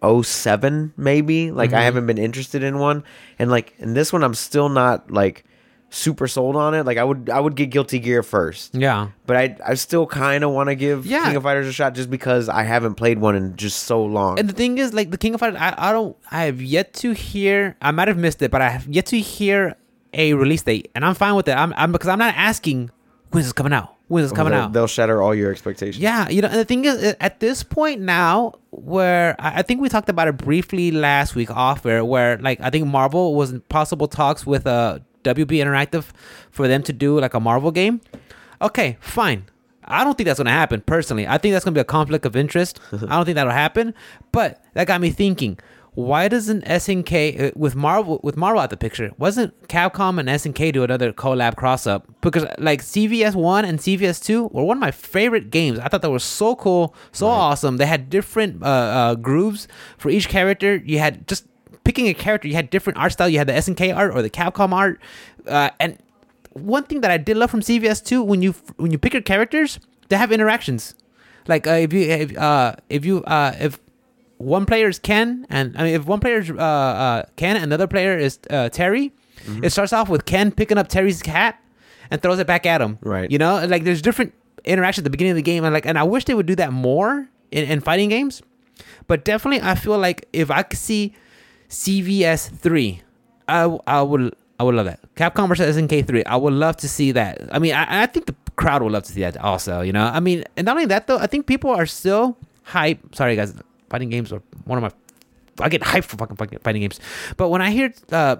Speaker 2: 07 maybe. Like
Speaker 1: Mm-hmm.
Speaker 2: I haven't been interested in one, and like in this one I'm still not like super sold on it. Like I would I would get Guilty Gear first.
Speaker 1: yeah
Speaker 2: But I I still kind of want to give
Speaker 1: Yeah.
Speaker 2: King of Fighters a shot just because I haven't played one in just so long.
Speaker 1: and the thing is like the king of fighters I, I don't i have yet to hear i might have missed it but i have yet to hear a release date and i'm fine with it i'm, I'm because i'm not asking when's this coming out when's this coming
Speaker 2: they'll,
Speaker 1: out
Speaker 2: they'll shatter all your expectations.
Speaker 1: Yeah, you know, and the thing is, at this point now, where I think we talked about it briefly last week off air, where like I think Marvel was in possible talks with uh, WB Interactive for them to do like a Marvel game. Okay, fine. I don't think that's gonna happen personally. I think that's gonna be a conflict of interest. I don't think that'll happen. But that got me thinking. Why doesn't SNK uh, with Marvel with Marvel out the picture? Wasn't Capcom and SNK do another collab cross up? Because like CVS one and CVS two were one of my favorite games. I thought they were so cool, so awesome. They had different uh, uh, grooves for each character. You had just picking a character. You had different art style. You had the SNK art or the Capcom art, uh, and one thing that I did love from CVS too, when you when you pick your characters, they have interactions. Like uh, if you if, uh, if you uh, if one player is Ken, and I mean if one player is uh, uh, Ken and another player is uh, Terry, it starts off with Ken picking up Terry's hat and throws it back at him.
Speaker 2: Right.
Speaker 1: You know, like there's different interactions at the beginning of the game, and like and I wish they would do that more in, in fighting games. But definitely, I feel like if I could see CVS three, I I would I would love that. Capcom versus SNK three, I would love to see that. I mean, I, I think the crowd would love to see that also. You know, I mean, and not only that though, I think people are still hype. Sorry guys, fighting games are one of my. I get hyped for fucking fucking fighting games, but when I hear uh,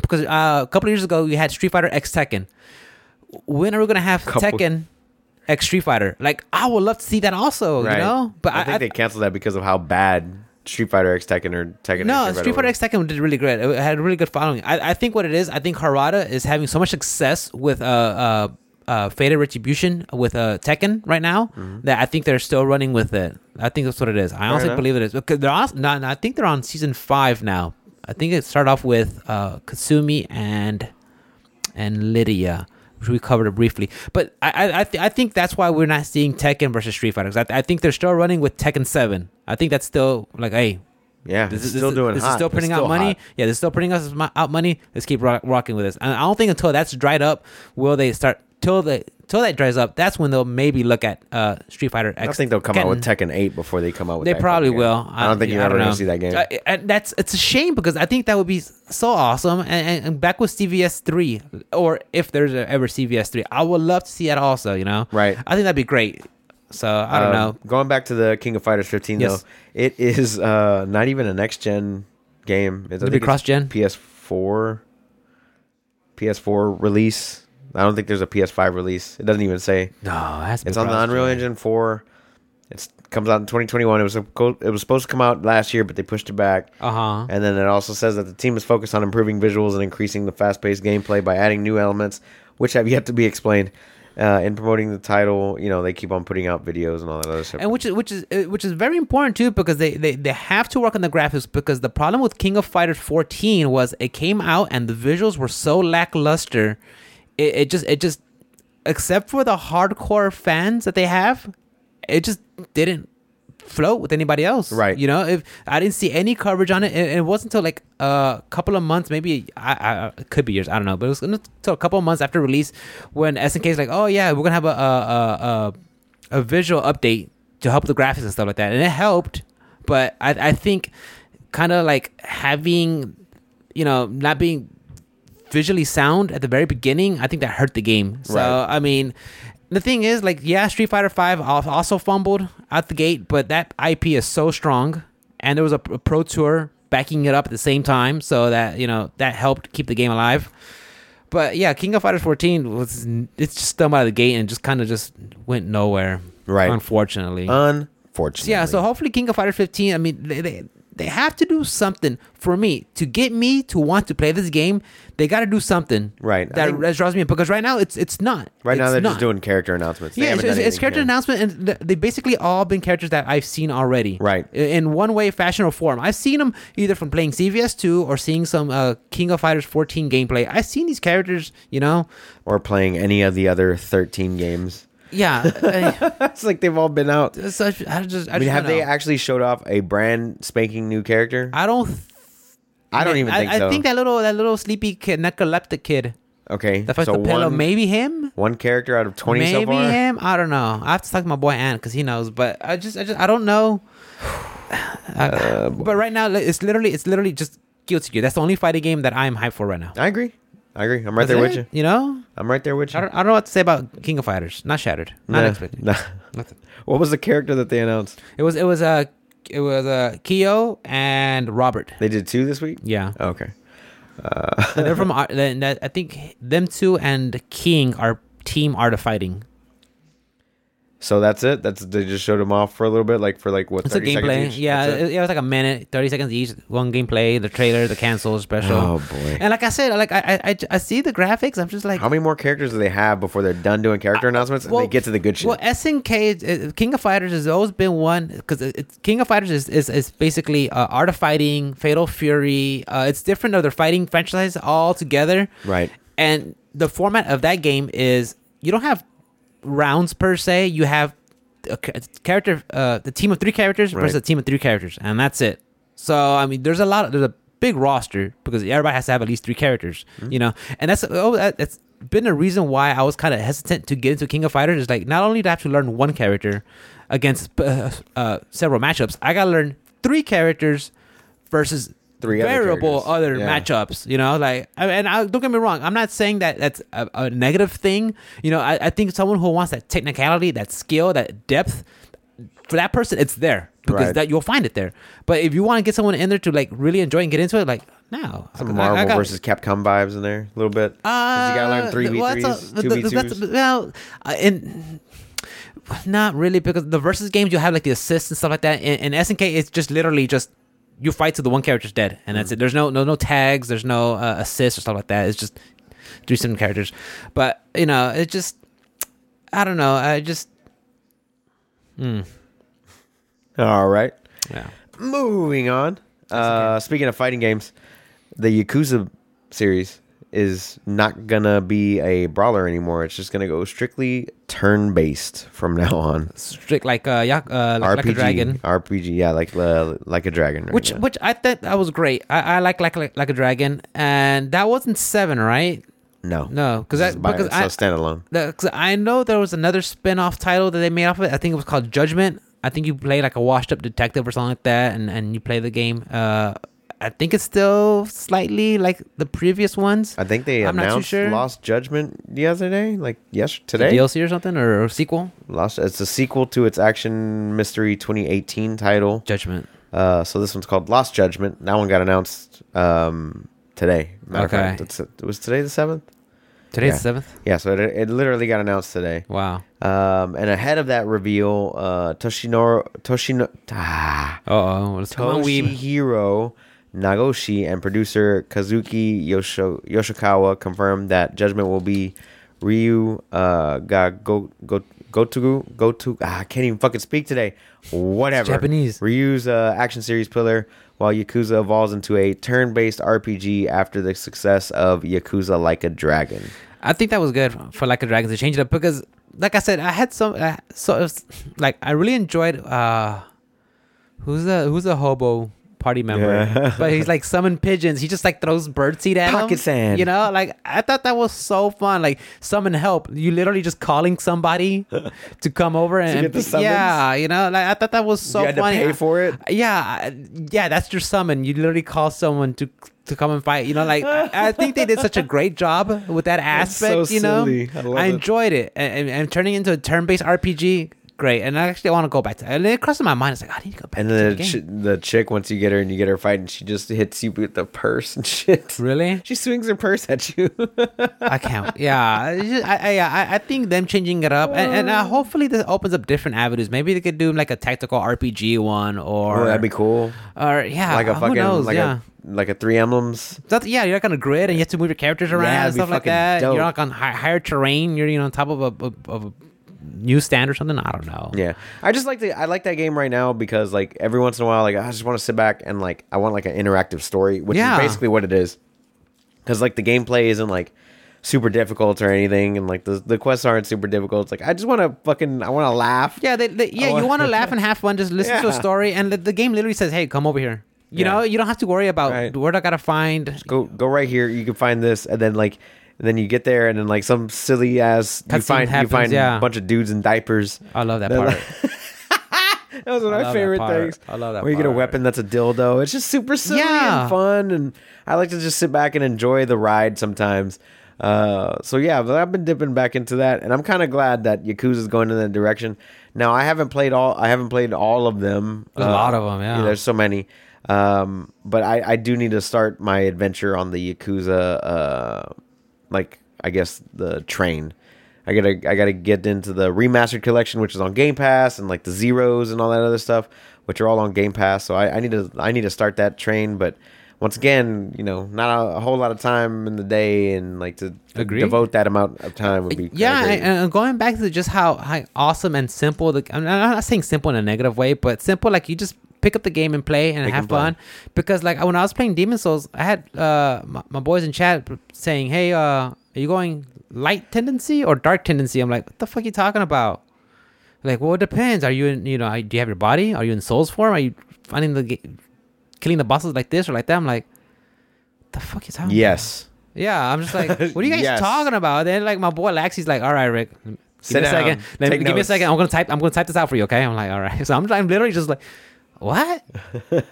Speaker 1: because uh, a couple of years ago we had Street Fighter X Tekken. When are we gonna have
Speaker 2: Couple-
Speaker 1: Tekken X Street Fighter? Like, I would love to see that also. You know, but
Speaker 2: I, think they canceled that because of how bad Street Fighter X Tekken or Tekken.
Speaker 1: no,
Speaker 2: X
Speaker 1: Street Fighter. X Tekken did really great. It had a really good following. I, I think what it is, I think Harada is having so much success with uh, uh, uh, Fated Retribution with uh, Tekken right now. That I think they're still running with it. I think that's what it is. I honestly
Speaker 2: enough.
Speaker 1: believe it is because they're also, not, I think they're on season five now. I think it started off with uh, Kasumi and and Lidia, which we covered briefly. But I I I, th- I think that's why we're not seeing Tekken versus Street Fighter. I, th- I think they're still running with Tekken Seven. I think that's still like, hey,
Speaker 2: Yeah,
Speaker 1: this is
Speaker 2: still
Speaker 1: this,
Speaker 2: doing
Speaker 1: This
Speaker 2: hot.
Speaker 1: is still
Speaker 2: It's
Speaker 1: putting out money.
Speaker 2: hot.
Speaker 1: Yeah, they're still printing us out money. Let's keep rock, rocking with this. And I don't think until that's dried up will they start till the till that dries up. That's when they'll maybe look at uh, Street Fighter X.
Speaker 2: I think they'll come out with
Speaker 1: Tekken.
Speaker 2: Tekken 8 before they come out with.
Speaker 1: They probably will.
Speaker 2: I don't think you're ever
Speaker 1: don't
Speaker 2: gonna see that game.
Speaker 1: And that's it's a shame because I think that would be so awesome. And, and, and back with CVS three, or if there's ever CVS three, I would love to see that also. You know,
Speaker 2: Right.
Speaker 1: I think that'd be great. So I don't
Speaker 2: Um,
Speaker 1: know.
Speaker 2: Going back to the King of Fighters 15
Speaker 1: Yes.
Speaker 2: though, it is uh, not even a next gen game. It's, I
Speaker 1: It'll be cross-gen?
Speaker 2: PS4, PS4 release. I don't think there's a PS5 release. It doesn't even say.
Speaker 1: No, it has to be
Speaker 2: It's on the Unreal. Engine 4. It comes out in 2021. It was a, it was supposed to come out last year, but they pushed it back.
Speaker 1: Uh huh.
Speaker 2: And then it also says that the team is focused on improving visuals and increasing the fast-paced gameplay by adding new elements, which have yet to be explained. Uh, in promoting the title, you know they keep on putting out videos and all that other stuff.
Speaker 1: and which is which is uh, which is very important too because they, they they have to work on the graphics because the problem with King of Fighters 14 was it came out and the visuals were so lackluster it, it just it just except for the hardcore fans that they have it just didn't float with anybody else
Speaker 2: Right.
Speaker 1: you know if I didn't see any coverage on it and it wasn't until like a couple of months maybe I, I it could be years I don't know but it was until a couple of months after release when SNK is like oh yeah we're gonna have a a, a, a a visual update to help the graphics and stuff like that, and it helped. But I, I think kind of like having, you know, not being visually sound at the very beginning, I think that hurt the game. So
Speaker 2: Right.
Speaker 1: I mean, the thing is, like, yeah, Street Fighter Five also fumbled out the gate, but that IP is so strong, and there was a, a pro tour backing it up at the same time, so that you know that helped keep the game alive. But yeah, King of Fighters 14 was it's just stumbled out of the gate and just kind of just went nowhere.
Speaker 2: Right.
Speaker 1: Unfortunately.
Speaker 2: Unfortunately,
Speaker 1: yeah, so hopefully King of Fighters 15, I mean they, they they have to do something for me to get me to want to play this game. They got to do something.
Speaker 2: Right.
Speaker 1: That,
Speaker 2: think-
Speaker 1: that draws me in because right now it's it's not.
Speaker 2: right now they're
Speaker 1: not.
Speaker 2: just doing character announcements. They
Speaker 1: Yeah, it's, it's, it's character
Speaker 2: yet.
Speaker 1: announcement, and th- they basically all been characters that I've seen already.
Speaker 2: Right.
Speaker 1: In one way, fashion, or form. I've seen them either from playing CVS 2 or seeing some uh, King of Fighters 14 gameplay. I've seen these characters, you know.
Speaker 2: or playing any of the other 13 games.
Speaker 1: Yeah. I,
Speaker 2: It's like they've all been out.
Speaker 1: such- I just, I,
Speaker 2: I mean,
Speaker 1: just
Speaker 2: have they
Speaker 1: know.
Speaker 2: actually showed off a brand spanking new character?
Speaker 1: I don't. th-
Speaker 2: I don't even think
Speaker 1: I,
Speaker 2: so.
Speaker 1: I think that little that little sleepy kid, narcoleptic kid,
Speaker 2: okay,
Speaker 1: that fights
Speaker 2: so
Speaker 1: the pillow.
Speaker 2: one,
Speaker 1: Maybe him.
Speaker 2: one character out of 20
Speaker 1: maybe
Speaker 2: so far.
Speaker 1: him. I don't know. I have to talk to my boy Ant because he knows. But I just, I just, I don't know.
Speaker 2: Uh,
Speaker 1: but right now, it's literally, it's literally just Guilty Gear. That's the only fighting game that I'm hyped for right now.
Speaker 2: I agree. I agree. I'm right
Speaker 1: That's
Speaker 2: there
Speaker 1: it,
Speaker 2: with you.
Speaker 1: You know,
Speaker 2: I'm right there with you.
Speaker 1: I don't, I don't know what to say about King of Fighters. Not Shattered. Not
Speaker 2: Nah,
Speaker 1: expected.
Speaker 2: nah.
Speaker 1: Nothing.
Speaker 2: What was the character that they announced?
Speaker 1: It was, it was uh, it was uh, Kyo and Robert.
Speaker 2: They did two this week.
Speaker 1: Yeah.
Speaker 2: Okay.
Speaker 1: And they're from Art. then that- I think them two and King are team Art of Fighting.
Speaker 2: So that's it. That's they just showed them off for a little bit, like for like what?
Speaker 1: It's a gameplay. Yeah, it,
Speaker 2: it?
Speaker 1: was like a minute, thirty seconds each. One gameplay, the trailer, the cancel special.
Speaker 2: Oh boy.
Speaker 1: And like I said, like I, I, I, I see the graphics. I'm just like,
Speaker 2: How many more characters do they have before they're done doing character announcements and they get to the good shit?
Speaker 1: Well, SNK, uh, King of Fighters has always been one because King of Fighters is is, is basically uh, Art of Fighting, Fatal Fury. Uh, it's different of their fighting franchise all together.
Speaker 2: Right.
Speaker 1: And the format of that game is you don't have rounds per se. You have a character, uh, the team of three characters versus
Speaker 2: Right.
Speaker 1: a team of three characters, and that's it. So I mean, there's a lot. Of, there's a big roster because everybody has to have at least three characters,
Speaker 2: Mm-hmm.
Speaker 1: you know. And that's oh, that, that's been a reason why I was kind of hesitant to get into King of Fighters. Is like not only do I have to learn one character against uh, uh, several matchups, I gotta learn three characters versus
Speaker 2: Three other
Speaker 1: variable
Speaker 2: characters.
Speaker 1: other
Speaker 2: Yeah.
Speaker 1: matchups. You know, like and I, don't get me wrong, I'm not saying that that's a, a negative thing. You know, I, I think someone who wants that technicality, that skill, that depth, for that person, it's there because
Speaker 2: Right.
Speaker 1: that you'll find it there. But if you want to get someone in there to like really enjoy and get into it, like no,
Speaker 2: Some
Speaker 1: I- I-
Speaker 2: Marvel
Speaker 1: I got-
Speaker 2: versus Capcom vibes in there a little bit. 'Cause you gotta learn
Speaker 1: uh,
Speaker 2: three v
Speaker 1: well,
Speaker 2: threes, two v twos.
Speaker 1: Well, uh, in not really because the versus games you have like the assists and stuff like that. In, in SNK, it's just literally just you fight till the one character's dead, and
Speaker 2: Mm.
Speaker 1: that's it. There's no no no tags. There's no uh, assists or stuff like that. It's just three different characters. But you know, it just I don't know. I just. Hmm.
Speaker 2: All right.
Speaker 1: Yeah.
Speaker 2: Moving on. Uh, speaking of fighting games, the Yakuza series is not gonna be a brawler anymore. It's just gonna go strictly turn based from now on.
Speaker 1: Strict like uh, yeah, uh like,
Speaker 2: RPG,
Speaker 1: like a dragon.
Speaker 2: RPG, yeah, like uh, like a dragon. right?
Speaker 1: Which
Speaker 2: Yeah.
Speaker 1: which I thought that was great. I, I like like like like a dragon, and that wasn't seven, right?
Speaker 2: no,
Speaker 1: No, because I
Speaker 2: by-
Speaker 1: because
Speaker 2: it's
Speaker 1: I
Speaker 2: a standalone.
Speaker 1: because I know there was another spin-off title that they made off of it. I think it was called Judgment. I think you play like a washed-up detective or something like that, and and you play the game. Uh, I think it's still slightly like the previous ones.
Speaker 2: I think they
Speaker 1: I'm not too
Speaker 2: announced
Speaker 1: sure.
Speaker 2: Lost Judgment the other day, like yes,
Speaker 1: The
Speaker 2: today.
Speaker 1: DLC or something or, or sequel.
Speaker 2: Lost. It's a sequel to its action mystery 2018 title.
Speaker 1: Judgment.
Speaker 2: Uh, so this one's called Lost Judgment. That one got announced um, today. Matter of
Speaker 1: Okay.
Speaker 2: fact, it's, it was today the seventh.
Speaker 1: Today's
Speaker 2: Yeah.
Speaker 1: the seventh.
Speaker 2: Yeah, so it, it literally got announced today.
Speaker 1: Wow.
Speaker 2: Um, and ahead of that reveal, uh, Toshinoro Toshino ah,
Speaker 1: oh. Let's come on.
Speaker 2: Toshihiro Nagoshi and producer Kazuki Yosho, Yoshikawa confirmed that Judgment will be Ryu uh, ga go go go to go to ah, I can't even fucking speak today. Whatever.
Speaker 1: Japanese.
Speaker 2: Ryu's uh, action series pillar, while Yakuza evolves into a turn-based RPG after the success of Yakuza Like a Dragon.
Speaker 1: I think that was good for like a dragon to change it up because, like I said, I had some uh, so was, like I really enjoyed. uh Who's the Who's the hobo party member?
Speaker 2: Yeah.
Speaker 1: but he's like summon pigeons. He just like throws birdseed at
Speaker 2: Pocket
Speaker 1: them.
Speaker 2: sand.
Speaker 1: You know, like I thought that was so fun. Like summon help. You literally just calling somebody to come over and
Speaker 2: get the summons?
Speaker 1: yeah, you know, like I thought that was so
Speaker 2: you had
Speaker 1: funny.
Speaker 2: to pay for it.
Speaker 1: Yeah, yeah, that's your summon. You literally call someone to to come and fight. You know, like I I think they did such a great job with that
Speaker 2: That's so
Speaker 1: aspect. you know,
Speaker 2: silly. I
Speaker 1: I
Speaker 2: it.
Speaker 1: enjoyed it, and, and, and turning into a turn-based RPG, great. And I actually want to go back to. And it crossed my mind. It's like I need to go back.
Speaker 2: And
Speaker 1: to
Speaker 2: then
Speaker 1: the
Speaker 2: the, ch- the chick, once you get her and you get her fighting, she just hits you with the purse and shit.
Speaker 1: really,
Speaker 2: She swings her purse at you.
Speaker 1: I can't. Yeah, just- I, I, I, think them changing it up, and, and uh, hopefully this opens up different avenues. Maybe they could do like a tactical RPG one, or
Speaker 2: oh, that'd be cool.
Speaker 1: or yeah,
Speaker 2: like a
Speaker 1: who
Speaker 2: fucking
Speaker 1: knows?
Speaker 2: like
Speaker 1: yeah.
Speaker 2: a like a Fire Emblems.
Speaker 1: That's, yeah, you're like on a grid and you have to move your characters around
Speaker 2: Yeah,
Speaker 1: and stuff like that.
Speaker 2: dope.
Speaker 1: You're like on hi- higher terrain. You're you know on top of a, of, of a newsstand or something. I don't know.
Speaker 2: Yeah, I just like the I like that game right now because like every once in a while, like I just want to sit back and like I want like an interactive story, which
Speaker 1: Yeah.
Speaker 2: is basically what it is. Because like the gameplay isn't like super difficult or anything, and like the the quests aren't super difficult. It's like I just want to fucking I want to laugh.
Speaker 1: Yeah, they, they, yeah.
Speaker 2: Oh.
Speaker 1: You want to laugh and have fun. Just listen to a story, and the, the game literally says, "Hey, come over here." You
Speaker 2: Yeah.
Speaker 1: know, you don't have to worry about
Speaker 2: Right.
Speaker 1: where I gotta find.
Speaker 2: Go go right here. You can find this, and then like. And then you get there, and then like some silly ass, you find
Speaker 1: happens,
Speaker 2: you find
Speaker 1: yeah.
Speaker 2: a bunch of dudes in diapers.
Speaker 1: I love that
Speaker 2: They're
Speaker 1: part.
Speaker 2: like- That was one of my favorite things.
Speaker 1: I love that
Speaker 2: Where you get a weapon that's a dildo. It's just super silly
Speaker 1: Yeah.
Speaker 2: and fun, and I like to just sit back and enjoy the ride sometimes. Uh, so yeah, but I've been dipping back into that, and I'm kind of glad that Yakuza is going in that direction. Now I haven't played all. I haven't played all of them.
Speaker 1: There's a lot of 'em, yeah.
Speaker 2: there's so many. Um, but I, I do need to start my adventure on the Yakuza. Uh, like I guess the train. I gotta I gotta get into the remastered collection, which is on Game Pass, and like the zeros and all that other stuff, which are all on Game Pass. So I, I need to I need to start that train. But once again, you know, not a, a whole lot of time in the day, and like to
Speaker 1: Agree.
Speaker 2: devote that amount of time would be
Speaker 1: yeah, and, going back to just how, how awesome and simple the I'm not saying simple in a negative way, but simple like you just pick up the game and play and
Speaker 2: Pick
Speaker 1: have
Speaker 2: and play.
Speaker 1: fun. Because like when I was playing Demon Souls, I had uh my, my boys in chat saying, "Hey, uh, are you going light tendency or dark tendency?" I'm like, "What the fuck are you talking about?" Like, well, it depends. Are you in, you know, do you have your body? Are you in Souls form? Are you finding the ga- killing the bosses like this or like that? I'm like, the fuck you talking? about?
Speaker 2: yes,
Speaker 1: Yeah, I'm just like, what are you guys
Speaker 2: Yes.
Speaker 1: talking about? Then like my boy Laxi's like, all right, Rick, give
Speaker 2: Sit
Speaker 1: me a
Speaker 2: down.
Speaker 1: second. Let me, give me a second. I'm gonna type. I'm gonna type this out for you. Okay. I'm like, all right. So I'm, I'm literally just like, what?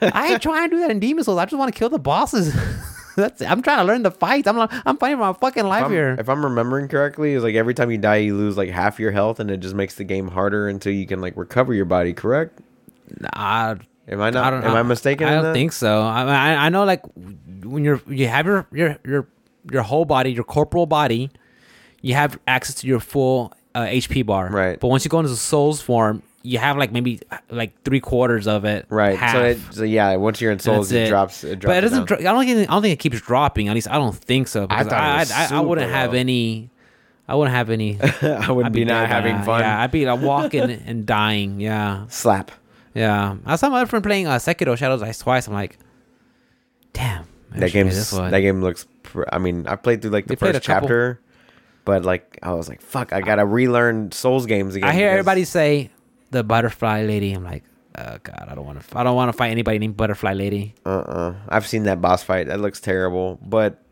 Speaker 1: I ain't trying to do that in Demon Souls. I just want to kill the bosses. That's. I'm trying to learn the fights. I'm. I'm fighting for my fucking life
Speaker 2: I'm,
Speaker 1: here.
Speaker 2: if I'm remembering correctly, it's like every time you die, you lose like half your health, and it just makes the game harder until you can like recover your body. Correct?
Speaker 1: Nah,
Speaker 2: Am I not?
Speaker 1: I don't.
Speaker 2: am I, mistaken?
Speaker 1: I don't think so. I, I I know like when you're you have your your your your whole body, your corporal body, you have access to your full uh, HP bar.
Speaker 2: Right.
Speaker 1: But once you go into the souls form, you have like maybe like three quarters of it.
Speaker 2: Right. So, it, so yeah, once you're in Souls,
Speaker 1: that's
Speaker 2: it, drops. It drops.
Speaker 1: but it doesn't. Dro- I don't think. I don't think it keeps dropping. At least I don't think so.
Speaker 2: it
Speaker 1: I
Speaker 2: was
Speaker 1: I, I, wouldn't have any. I wouldn't have any.
Speaker 2: I would
Speaker 1: I'd
Speaker 2: be, not having fun.
Speaker 1: Yeah, I'd be like walking and dying. Yeah,
Speaker 2: Slap.
Speaker 1: yeah. I saw my friend playing uh, Sekiro Shadows Die twice. I'm like, damn.
Speaker 2: That
Speaker 1: should play
Speaker 2: game's
Speaker 1: this one.
Speaker 2: that game looks. Pr- I mean, I played through like the
Speaker 1: They
Speaker 2: first
Speaker 1: a couple.
Speaker 2: chapter, but like I was like, fuck, I gotta relearn Souls games again.
Speaker 1: I hear everybody say the butterfly lady. I'm like, oh god, I don't want to. I don't want to fight anybody named Butterfly Lady.
Speaker 2: Uh-uh. I've seen that boss fight. That looks terrible. But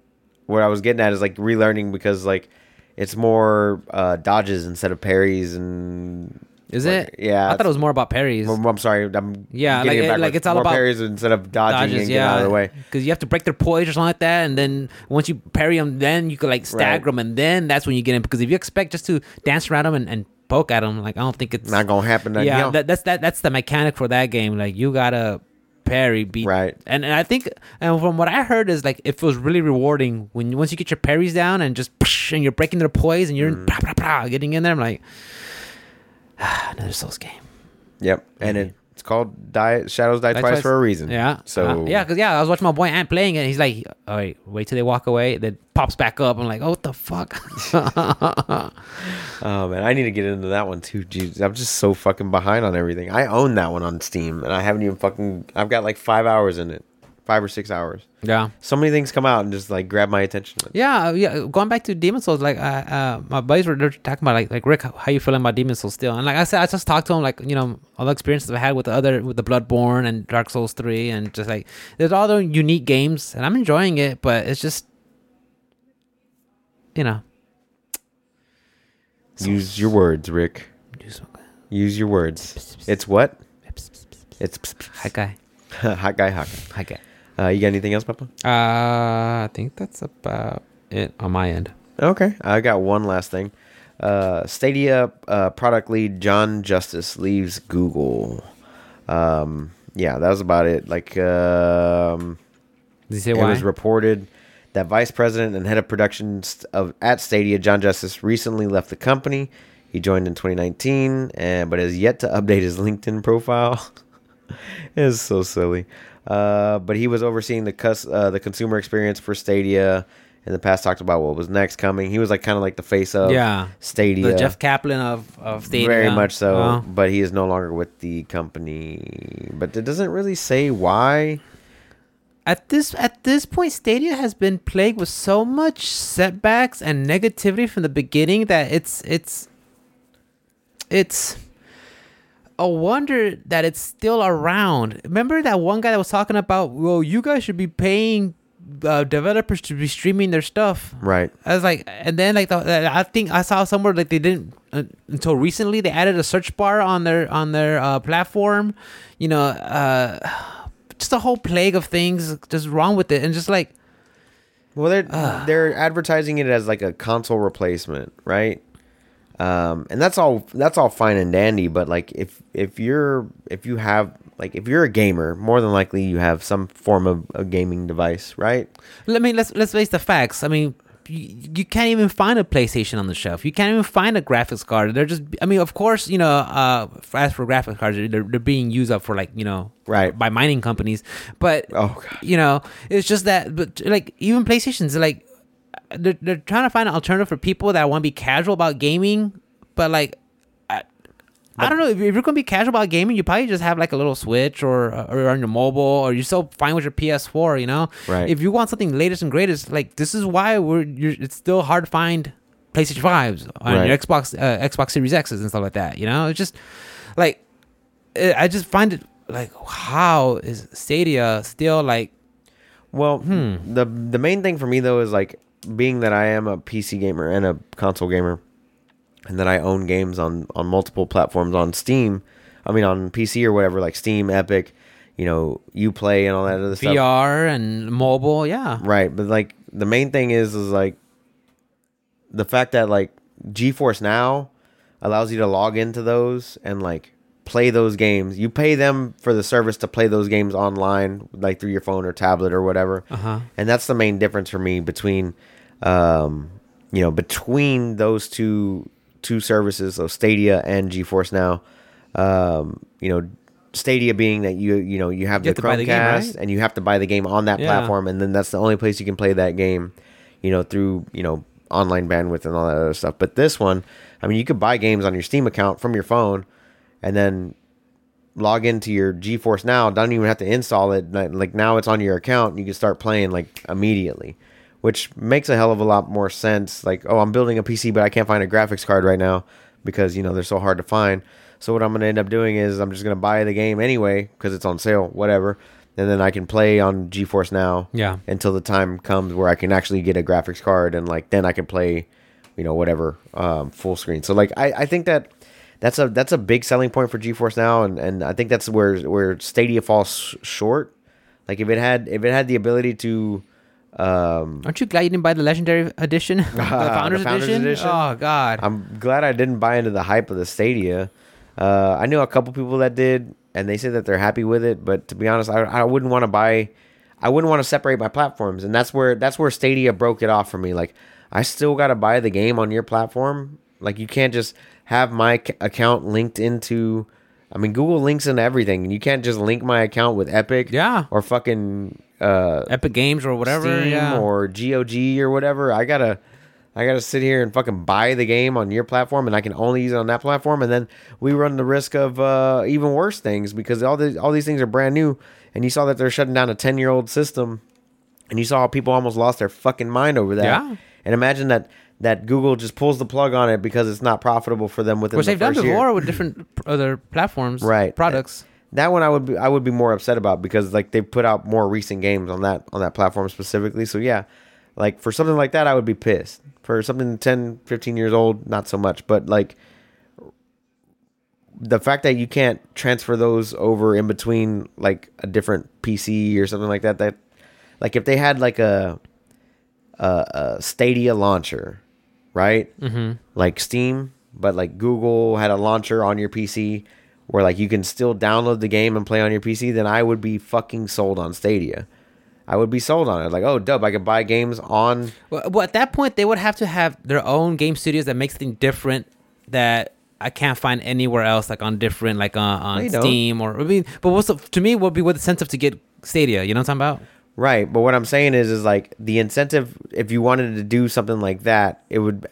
Speaker 2: what I was getting at is like relearning because like it's more uh, dodges instead of parries and.
Speaker 1: Is
Speaker 2: like,
Speaker 1: it?
Speaker 2: Yeah.
Speaker 1: I thought it was more about parries.
Speaker 2: I'm, I'm sorry. I'm
Speaker 1: Yeah, like-
Speaker 2: it
Speaker 1: like it's all
Speaker 2: more
Speaker 1: about
Speaker 2: parries instead of dodging and
Speaker 1: Dodges,
Speaker 2: getting out of the way.
Speaker 1: because you have to break their poise or something like that, and then once you parry them, then you could like stagger
Speaker 2: Right.
Speaker 1: them, and then that's when you get in. Because if you expect just to dance around them and, and poke at them, like I don't think it's
Speaker 2: Not gonna happen.
Speaker 1: yeah,
Speaker 2: Yeah.
Speaker 1: that, that's that that's the mechanic for that game. Like you gotta parry beat
Speaker 2: Right.
Speaker 1: and, and I think and from what I heard is like it feels really rewarding when once you get your parries down and just and you're breaking their poise and you're
Speaker 2: Mm.
Speaker 1: blah, blah, blah, getting in there. I'm like another Souls game.
Speaker 2: Yep. And it, it's called Die Shadows Die
Speaker 1: Die
Speaker 2: Twice,
Speaker 1: Twice.
Speaker 2: for a reason.
Speaker 1: Yeah.
Speaker 2: So
Speaker 1: Uh, yeah, because yeah, I was watching my boy Ant playing it. And he's like, "All right, wait till they walk away." Then pops back up. I'm like, "Oh, what the fuck?"
Speaker 2: Oh man, I need to get into that one too. Jeez, I'm just so fucking behind on everything. I own that one on Steam, and I haven't even fucking. I've got like five hours in it, five or six hours.
Speaker 1: yeah.
Speaker 2: So many things come out and just like grab my attention.
Speaker 1: Yeah, yeah. Going back to Demon Souls, like uh, uh, my buddies were they're talking about like like Rick, how, you feeling about Demon Souls still? And like I said, I just talked to him like you know all the experiences I had with the other with the Bloodborne and Dark Souls three, and just like there's all the unique games, and I'm enjoying it, but it's just you know.
Speaker 2: Use your words, Rick. Use your words. It's what? It's
Speaker 1: Hi guy,
Speaker 2: hot guy, hot
Speaker 1: guy.
Speaker 2: guy. Uh, you got anything else, Papa?
Speaker 1: Uh, I think that's about it on my end.
Speaker 2: Okay, I got one last thing. Uh, Stadia uh, product lead John Justice leaves Google. Um, yeah, that was about it. Like, um,
Speaker 1: Did you say
Speaker 2: it
Speaker 1: why?
Speaker 2: was reported that vice president and head of production of at Stadia, John Justice, recently left the company. He joined in 2019, and but has yet to update his LinkedIn profile. it's so silly. Uh, but he was overseeing the cus- uh, the consumer experience for Stadia. In the past, talked about what was next coming. He was like kind of like the face of
Speaker 1: yeah,
Speaker 2: Stadia.
Speaker 1: the Jeff Kaplan of of Stadia.
Speaker 2: Very much so, but he is no longer with the company. But it doesn't really say why.
Speaker 1: at this at this point stadia has been plagued with so much setbacks and negativity from the beginning that it's it's it's a wonder that it's still around remember that one guy that was talking about well you guys should be paying uh, developers to be streaming their stuff
Speaker 2: Right.
Speaker 1: I was like, and then like the, I think I saw somewhere like they didn't uh, until recently they added a search bar on their on their uh, platform. You know, uh, just a whole plague of things just wrong with it, and just like
Speaker 2: Well, they're they're advertising it as like a console replacement, right? Um, and that's all that's all fine and dandy. But like, if if you're if you have like if you're a gamer, more than likely you have some form of a gaming device, right?
Speaker 1: let me let's let's face the facts. I mean. You, you can't even find a PlayStation on the shelf. You can't even find a graphics card. They're just, I mean, of course, you know, uh, as for graphics cards, they're, they're being used up for like, you know,
Speaker 2: Right.
Speaker 1: by mining companies. But
Speaker 2: Oh, God.
Speaker 1: you know, it's just that, but like even PlayStation's like they're they're trying to find an alternative for people that want to be casual about gaming, but like. I, I don't know if you're gonna be casual about gaming. You probably just have like a little Switch or or on your mobile, or you're so fine with your PS4. You know,
Speaker 2: Right.
Speaker 1: If you want something latest and greatest, like this is why we're. You're, it's still hard to find PlayStation fives on
Speaker 2: Right.
Speaker 1: your Xbox uh, Xbox Series X's and stuff like that. You know, it's just like eh, I just find it like how is Stadia still like
Speaker 2: Well,
Speaker 1: Hmm.
Speaker 2: the the main thing for me though is like being that I am a PC gamer and a console gamer, and that I own games on on multiple platforms on Steam. I mean, on PC or whatever, like Steam, Epic, you know, UPlay and all that other stuff.
Speaker 1: VR and mobile. Yeah,
Speaker 2: Right, but like the main thing is is like the fact that like GeForce Now allows you to log into those and like play those games. You pay them for the service to play those games online, like through your phone or tablet or whatever.
Speaker 1: Uh-huh.
Speaker 2: And that's the main difference for me between, um, you know, between those two two services, so Stadia and GeForce Now. Um, you know, Stadia being that you you know you have
Speaker 1: You
Speaker 2: the
Speaker 1: have buy the game, right?
Speaker 2: and you have to buy the game on that
Speaker 1: Yeah.
Speaker 2: platform, and then that's the only place you can play that game. You know, through you know online bandwidth and all that other stuff. But this one, I mean, you could buy games on your Steam account from your phone, and then log into your GeForce Now. Don't even have to install it. Like now, it's on your account. And you can start playing like immediately, which makes a hell of a lot more sense. Like, oh, I'm building a PC, but I can't find a graphics card right now because you know they're so hard to find. So what I'm going to end up doing is I'm just going to buy the game anyway because it's on sale, whatever, and then I can play on GeForce Now.
Speaker 1: Yeah.
Speaker 2: Until the time comes where I can actually get a graphics card and like then I can play, you know, whatever um, full screen. So like I, I think that that's a that's a big selling point for GeForce Now, and, and I think that's where where Stadia falls short. Like if it had if it had the ability to um,
Speaker 1: Aren't you glad you didn't buy the Legendary Edition, the, Founders,
Speaker 2: the Founders
Speaker 1: edition?
Speaker 2: Edition?
Speaker 1: Oh God,
Speaker 2: I'm glad I didn't buy into the hype of the Stadia. Uh, I knew a couple people that did, and they said that they're happy with it. But to be honest, I, I wouldn't want to buy. I wouldn't want to separate my platforms, and that's where that's where Stadia broke it off for me. Like I still got to buy the game on your platform. Like you can't just have my c- account linked into. I mean, Google links into everything, and you can't just link my account with Epic,
Speaker 1: Yeah.
Speaker 2: or fucking uh,
Speaker 1: Epic Games or whatever.
Speaker 2: Steam
Speaker 1: yeah.
Speaker 2: or GOG or whatever. I gotta I gotta sit here and fucking buy the game on your platform and I can only use it on that platform and then we run the risk of uh, even worse things because all these all these things are brand new and you saw that they're shutting down a ten year old system and you saw how people almost lost their fucking mind over that.
Speaker 1: Yeah.
Speaker 2: And imagine that that Google just pulls the plug on it because it's not profitable for them within
Speaker 1: which
Speaker 2: the
Speaker 1: they've done
Speaker 2: first year.
Speaker 1: before with different other platforms,
Speaker 2: Right.
Speaker 1: Products.
Speaker 2: That one I would be I would be more upset about because like they put out more recent games on that on that platform specifically. So yeah, like for something like that I would be pissed. For something 10, 15 years old, not so much. But like the fact that you can't transfer those over in between like a different PC or something like that that like if they had like a a, a Stadia launcher, right?
Speaker 1: Mm-hmm.
Speaker 2: like Steam, but like Google had a launcher on your PC where like you can still download the game and play on your PC, then I would be fucking sold on Stadia. I would be sold on it. Like, oh, dub, I could buy games on.
Speaker 1: Well, well, at that point, they would have to have their own game studios that makes things different that I can't find anywhere else, like on different, like on, on. Steam or I mean. But what's the, to me? What would be what the incentive to get Stadia? You know what I'm talking about?
Speaker 2: Right, but what I'm saying is, is like the incentive. If you wanted to do something like that, it would.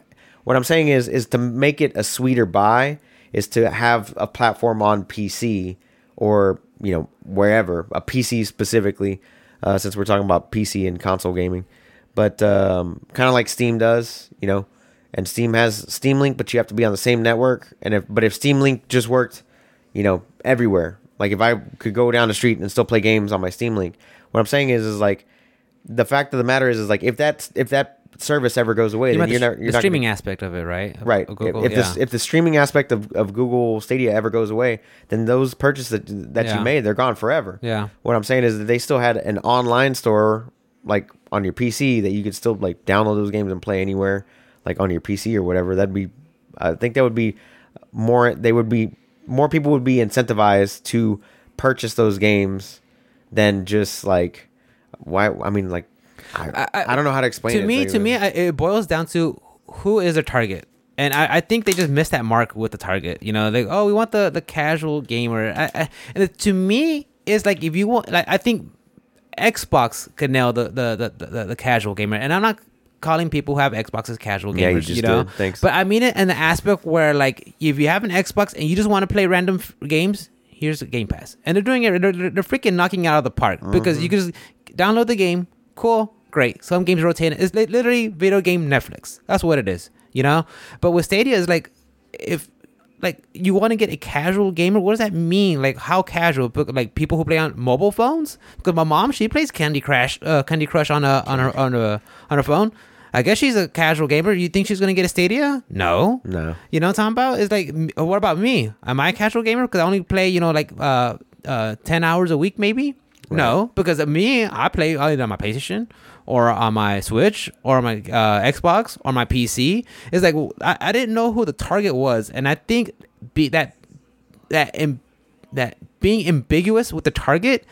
Speaker 2: What I'm saying is, is to make it a sweeter buy, is to have a platform on PC or you know wherever a PC specifically, uh, since we're talking about PC and console gaming, but um, kind of like Steam does, you know, and Steam has Steam Link, but you have to be on the same network. And if but if Steam Link just worked, you know, everywhere. Like if I could go down the street and still play games on my Steam Link. What I'm saying is, is like the fact of the matter is, is like if that if that service ever goes away, you're
Speaker 1: the,
Speaker 2: not you're
Speaker 1: the streaming
Speaker 2: gonna,
Speaker 1: aspect of it, right?
Speaker 2: Right.
Speaker 1: Google,
Speaker 2: if
Speaker 1: yeah.
Speaker 2: this if the streaming aspect of, of Google Stadia ever goes away, then those purchases that, that
Speaker 1: Yeah.
Speaker 2: you made they're gone forever.
Speaker 1: Yeah.
Speaker 2: What I'm saying is that they still had an online store like on your PC that you could still like download those games and play anywhere, like on your PC or whatever. That'd be, I think that would be more. They would be more people would be incentivized to purchase those games than just like why. I mean, like I,
Speaker 1: I-
Speaker 2: I, don't know how to explain it.
Speaker 1: to
Speaker 2: it.
Speaker 1: me, to me, I- it boils down to who is their target, and I, I think they just missed that mark with the target. You know, like oh, we want the the casual gamer, and it, to me, it's like if you want, like I think Xbox could nail the the, the the the casual gamer, and I'm not calling people who have Xboxes casual gamers.
Speaker 2: Yeah, you just
Speaker 1: know,
Speaker 2: did. Thanks.
Speaker 1: But I mean it in the aspect where like if you have an Xbox and you just want to play random f- games. Here's a Game Pass, and they're doing it. They're, they're freaking knocking out of the park because
Speaker 2: Mm-hmm.
Speaker 1: you can just download the game. Cool, great. Some games rotate. It's li- literally video game Netflix. That's what it is, you know. But with Stadia, is like if like you want to get a casual gamer. What does that mean? Like how casual? Like people who play on mobile phones. Because my mom, she plays Candy Crush, uh, Candy Crush on a on her on a on her phone. I guess she's a casual gamer. You think she's gonna get a Stadia? No.
Speaker 2: no.
Speaker 1: You know what I'm talking about? It's like, what about me? Am I a casual gamer? Because I only play, you know, like uh, uh, 10 hours a week, maybe? No, because of me, I play on my PlayStation or on my Switch or on my uh, Xbox or my PC. It's like, I, I didn't know who the target was. And I think be that, that, Im- that being ambiguous with the target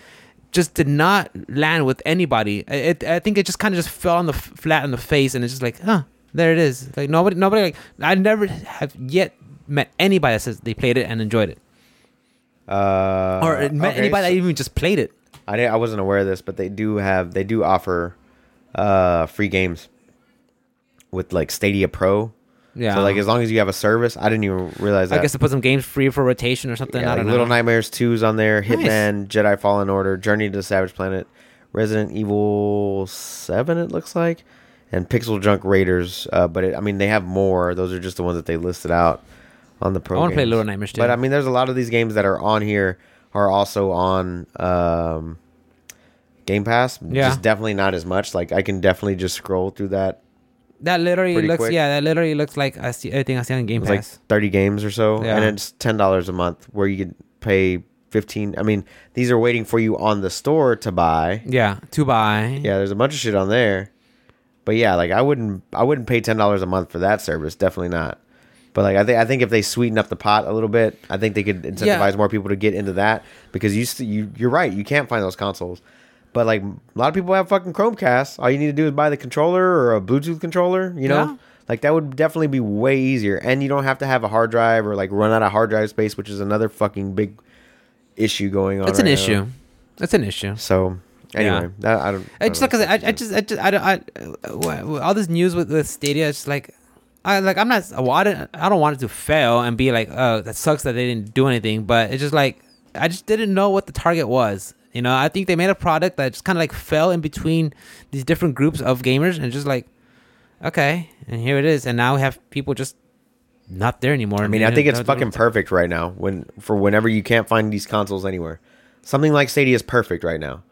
Speaker 1: just did not land with anybody. I- It, I think it just kind of just fell on the f- flat on the face, and it's just like, huh, there it is. Like nobody, nobody. Like I never have yet met anybody that says they played it and enjoyed it,
Speaker 2: Uh,
Speaker 1: or met
Speaker 2: okay,
Speaker 1: anybody
Speaker 2: so-
Speaker 1: that even just played it.
Speaker 2: I didn't, I wasn't aware of this, but they do have they do offer uh free games with like Stadia Pro.
Speaker 1: Yeah.
Speaker 2: So like as long as you have a service, I didn't even realize
Speaker 1: I guess to put some games free for rotation or something.
Speaker 2: Yeah,
Speaker 1: I
Speaker 2: like Little. Nightmares 2's on there,
Speaker 1: Nice.
Speaker 2: Hitman, Jedi Fallen Order, Journey to the Savage Planet, Resident Evil 7 it looks like, and Pixel Junk Raiders, uh, but it, I mean they have more. Those are just the ones that they listed out on the pro.
Speaker 1: I wanna play. Little Nightmares too.
Speaker 2: But I mean there's a lot of these games that are on here are also on um, Game Pass.
Speaker 1: Yeah.
Speaker 2: Just definitely not as much. Like I can definitely just scroll through that.
Speaker 1: That literally looks.
Speaker 2: quick.
Speaker 1: Yeah, that literally looks like I see everything I see on Game
Speaker 2: It's like
Speaker 1: Pass.
Speaker 2: 30 games or so
Speaker 1: Yeah.
Speaker 2: and it's $10 a month where you could pay 15 I mean these are waiting for you on the store to buy.
Speaker 1: yeah, to buy.
Speaker 2: Yeah, there's a bunch of shit on there. But yeah, like I wouldn't I wouldn't pay $10 a month for that service, definitely not. But like I think I think if they sweeten up the pot a little bit, I think they could incentivize
Speaker 1: Yeah.
Speaker 2: more people to get into that because you st- you you're right, you can't find those consoles. But like a lot of people have fucking Chromecasts. All you need to do is buy the controller or a Bluetooth controller, you know?
Speaker 1: Yeah.
Speaker 2: Like that would definitely be way easier and you don't have to have a hard drive or like run out of hard drive space, which is another fucking big issue going on.
Speaker 1: It's an
Speaker 2: right
Speaker 1: issue.
Speaker 2: now.
Speaker 1: That's an issue.
Speaker 2: So anyway,
Speaker 1: Yeah.
Speaker 2: that, I don't
Speaker 1: I just
Speaker 2: don't
Speaker 1: like. I, I just I just I don't I, all this news with, with Stadia. It's like I like I'm not well, I, didn't, I don't want it to fail and be like oh that sucks that they didn't do anything. But it's just like I just didn't know what the target was. You know, I think they made a product that just kind of like fell in between these different groups of gamers and just like okay, and here it is, and now we have people just not there anymore.
Speaker 2: I mean, I think it's fucking perfect right now when for whenever you can't find these consoles anywhere. Something like Stadia is perfect right now.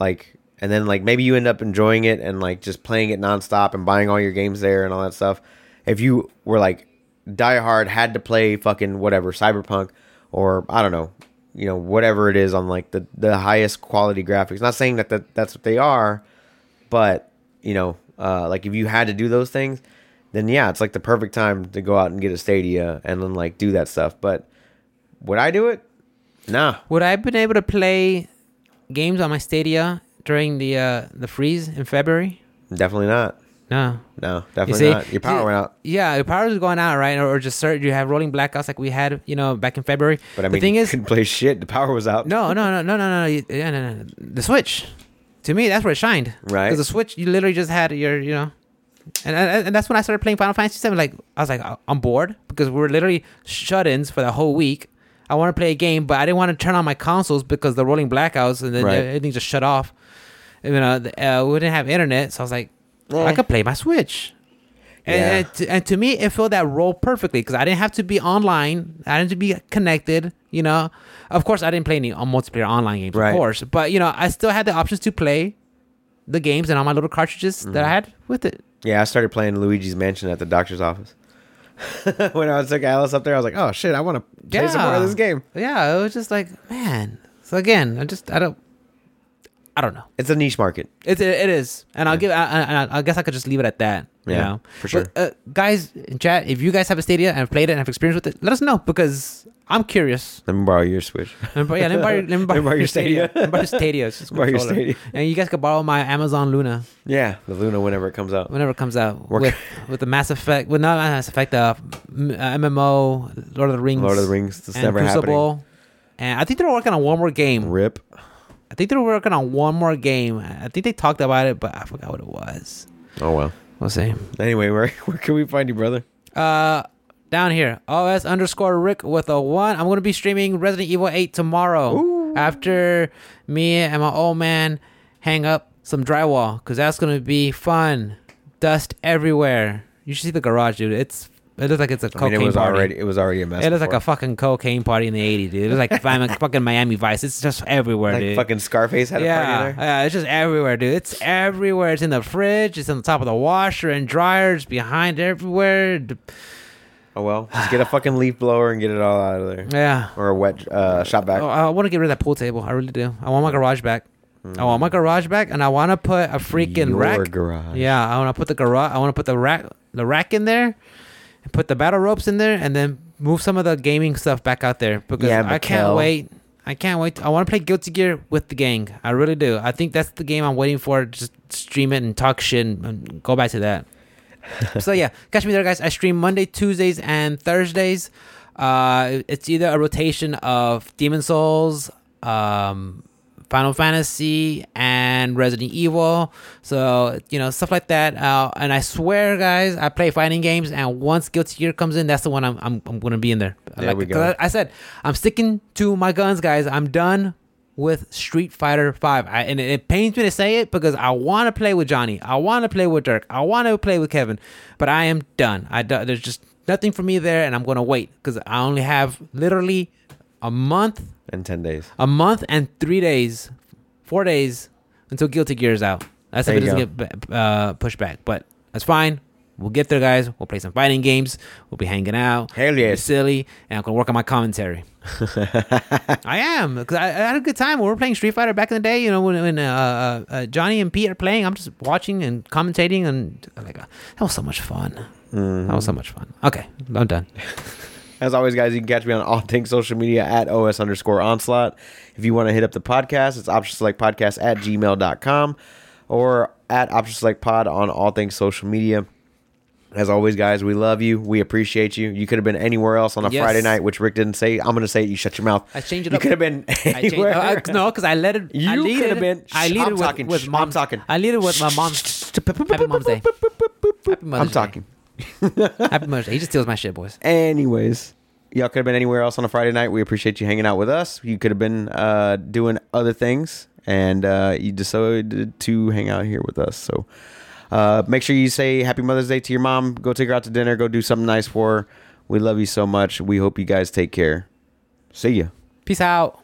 Speaker 2: Like and then like maybe you end up enjoying it and like just playing it nonstop and buying all your games there and all that stuff. If you were like die hard had to play fucking whatever Cyberpunk or I don't know, you know whatever it is on like the the highest quality graphics. Not saying that, that that's what they are, but you know, uh, like if you had to do those things, then yeah, it's like the perfect time to go out and get a Stadia and then like do that stuff. But would I do it? Nah.
Speaker 1: Would I have been able to play games on my Stadia during the uh, the freeze in February?
Speaker 2: Definitely not.
Speaker 1: No.
Speaker 2: No,
Speaker 1: You
Speaker 2: definitely
Speaker 1: see,
Speaker 2: not. Your power went out.
Speaker 1: Yeah, your power is going out, right? Or, or just certain you have rolling blackouts like we had, you know, back in February.
Speaker 2: But I
Speaker 1: the
Speaker 2: mean,
Speaker 1: thing
Speaker 2: you
Speaker 1: is,
Speaker 2: couldn't play shit. The power was out.
Speaker 1: no, no, no, no, no, no, you- yeah, no, no, the Switch. To me, that's where it shined.
Speaker 2: Right.
Speaker 1: Because the Switch, you literally just had your, you know, and, and and that's when I started playing Final Fantasy VII. Like I was like, I'm bored because we were literally shut-ins for the whole week. I want to play a game, but I didn't want to turn on my consoles because the rolling blackouts and then
Speaker 2: Right.
Speaker 1: everything just shut off. You know, the- uh, we didn't have internet, so I was like,
Speaker 2: Eh.
Speaker 1: I could play my Switch. And,
Speaker 2: Yeah.
Speaker 1: and, to, and to me, it filled that role perfectly because I didn't have to be online. I didn't have to be connected. You know, of course, I didn't play any on multiplayer online games,
Speaker 2: Right.
Speaker 1: of course. But you know, I still had the options to play the games and all my little cartridges that
Speaker 2: Mm-hmm.
Speaker 1: I had with it.
Speaker 2: Yeah, I started playing Luigi's Mansion at the doctor's office. when I took Alice up there, I was like, "Oh shit, I want to play some more of this game."
Speaker 1: Yeah, it was just like, man. So again, I just I don't, I don't know.
Speaker 2: It's a niche market.
Speaker 1: It, it, is, and I'll give. I, I, I guess I could just leave it at that. You
Speaker 2: Yeah,
Speaker 1: know,
Speaker 2: for sure.
Speaker 1: But, uh, guys in chat, if you guys have a Stadia and have played it and have experience with it, let us know because I'm curious.
Speaker 2: Let me borrow your Switch.
Speaker 1: Let me borrow, yeah, let me borrow, let me borrow,
Speaker 2: borrow your Stadia.
Speaker 1: Let me borrow your Stadia. It's just a
Speaker 2: Borrow your. Stadia.
Speaker 1: And you guys could borrow my Amazon Luna
Speaker 2: Yeah, the Luna whenever it comes out.
Speaker 1: whenever it comes out
Speaker 2: Work-
Speaker 1: with with the Mass Effect, with not Mass Effect, uh, uh, MMO, Lord of the Rings,
Speaker 2: Lord of the Rings. It's never happening.
Speaker 1: Crucible. And I think they're working on one more game.
Speaker 2: Rip.
Speaker 1: I think they're working on one more game. I think they talked about it, but I forgot what it was.
Speaker 2: Oh well.
Speaker 1: We'll see.
Speaker 2: Anyway, where where can we find you, brother?
Speaker 1: Uh, down here, OS underscore Rick with a one. I'm gonna be streaming Resident Evil 8 tomorrow
Speaker 2: Ooh.
Speaker 1: after me and my old man hang up some drywall because that's gonna be fun. Dust everywhere. You should see the garage, dude. It's it looks like it's a
Speaker 2: I
Speaker 1: cocaine
Speaker 2: mean, it was
Speaker 1: party.
Speaker 2: already it was already a mess.
Speaker 1: it looks like
Speaker 2: before.
Speaker 1: a fucking cocaine party in the 80s, dude. It was like fucking Miami Vice. It's just everywhere,
Speaker 2: like
Speaker 1: dude.
Speaker 2: fucking Scarface had a
Speaker 1: yeah,
Speaker 2: party there.
Speaker 1: yeah, it's just everywhere, dude. It's everywhere. It's in the fridge. It's on the top of the washer and dryers, behind everywhere.
Speaker 2: Oh well, just get a fucking leaf blower and get it all out of there,
Speaker 1: Yeah.
Speaker 2: or a wet uh, shop vac.
Speaker 1: Oh, I want to get rid of that pool table. I really do. I want my garage back. I want my garage back, and I want to put a freaking
Speaker 2: Your
Speaker 1: rack.
Speaker 2: garage.
Speaker 1: Yeah, I want to put the garage. I want to put the rack, the rack in there, put the battle ropes in there, and then move some of the gaming stuff back out there because
Speaker 2: Yeah,
Speaker 1: I can't wait. I can't wait. I want to play Guilty Gear with the gang. I really do. I think that's the game I'm waiting for. Just stream it and talk shit and, and go back to that. so yeah, catch me there, guys. I stream Monday, Tuesdays, and Thursdays. Uh, it's either a rotation of Demon Souls, um, Final Fantasy and Resident Evil. So you know stuff like that. Uh, and I swear, guys, I play fighting games, and once Guilty Gear comes in, that's the one I'm I'm, I'm gonna be in there.
Speaker 2: There we
Speaker 1: 'cause
Speaker 2: go.
Speaker 1: I, I said I'm sticking to my guns, guys. I'm done with Street Fighter Five, I, and it, it pains me to say it because I want to play with Johnny, I want to play with Dirk, I want to play with Kevin, but I am done. I do- there's just nothing for me there, and I'm gonna wait because I only have literally a month,
Speaker 2: In ten days.
Speaker 1: a month and three days, four days until Guilty Gear is out. That's if
Speaker 2: There
Speaker 1: it
Speaker 2: you
Speaker 1: doesn't get uh, pushed back, but that's fine. We'll get there, guys. We'll play some fighting games. We'll be hanging out.
Speaker 2: Hell
Speaker 1: be silly, and I'm gonna work on my commentary. I am because I, I had a good time when we were playing Street Fighter back in the day. You know, when, when uh, uh, uh, Johnny and Pete are playing, I'm just watching and commentating, and like uh, that was so much fun. That was so much fun. Okay, I'm done.
Speaker 2: As always, guys, you can catch me on all things social media at OS underscore onslaught. If you want to hit up the podcast, it's option select podcast at gmail.com or at option select pod on all things social media. As always, guys, we love you. We appreciate you. You could have been anywhere else on a
Speaker 1: Yes.
Speaker 2: Friday night, which Rick didn't say. I'm going to say it. You shut your mouth.
Speaker 1: I changed it
Speaker 2: You
Speaker 1: up.
Speaker 2: could have been
Speaker 1: I changed,
Speaker 2: anywhere.
Speaker 1: uh, no, because I let it. I
Speaker 2: You
Speaker 1: lead
Speaker 2: could have been-
Speaker 1: I lead
Speaker 2: I'm
Speaker 1: it with,
Speaker 2: talking.
Speaker 1: with mom's.
Speaker 2: talking.
Speaker 1: I lead it with my mom's. Happy Mom's Day. Happy Mother's
Speaker 2: I'm
Speaker 1: Day. Happy Mother's Day. He just steals my shit, boys.
Speaker 2: Anyways, y'all could have been anywhere else on a Friday night. We appreciate you hanging out with us. You could have been uh, doing other things, and uh, you decided to hang out here with us. So uh, make sure you say Happy Mother's Day to your mom. Go take her out to dinner. Go do something nice for her. We love you so much. We hope you guys take care. See ya.
Speaker 1: Peace out.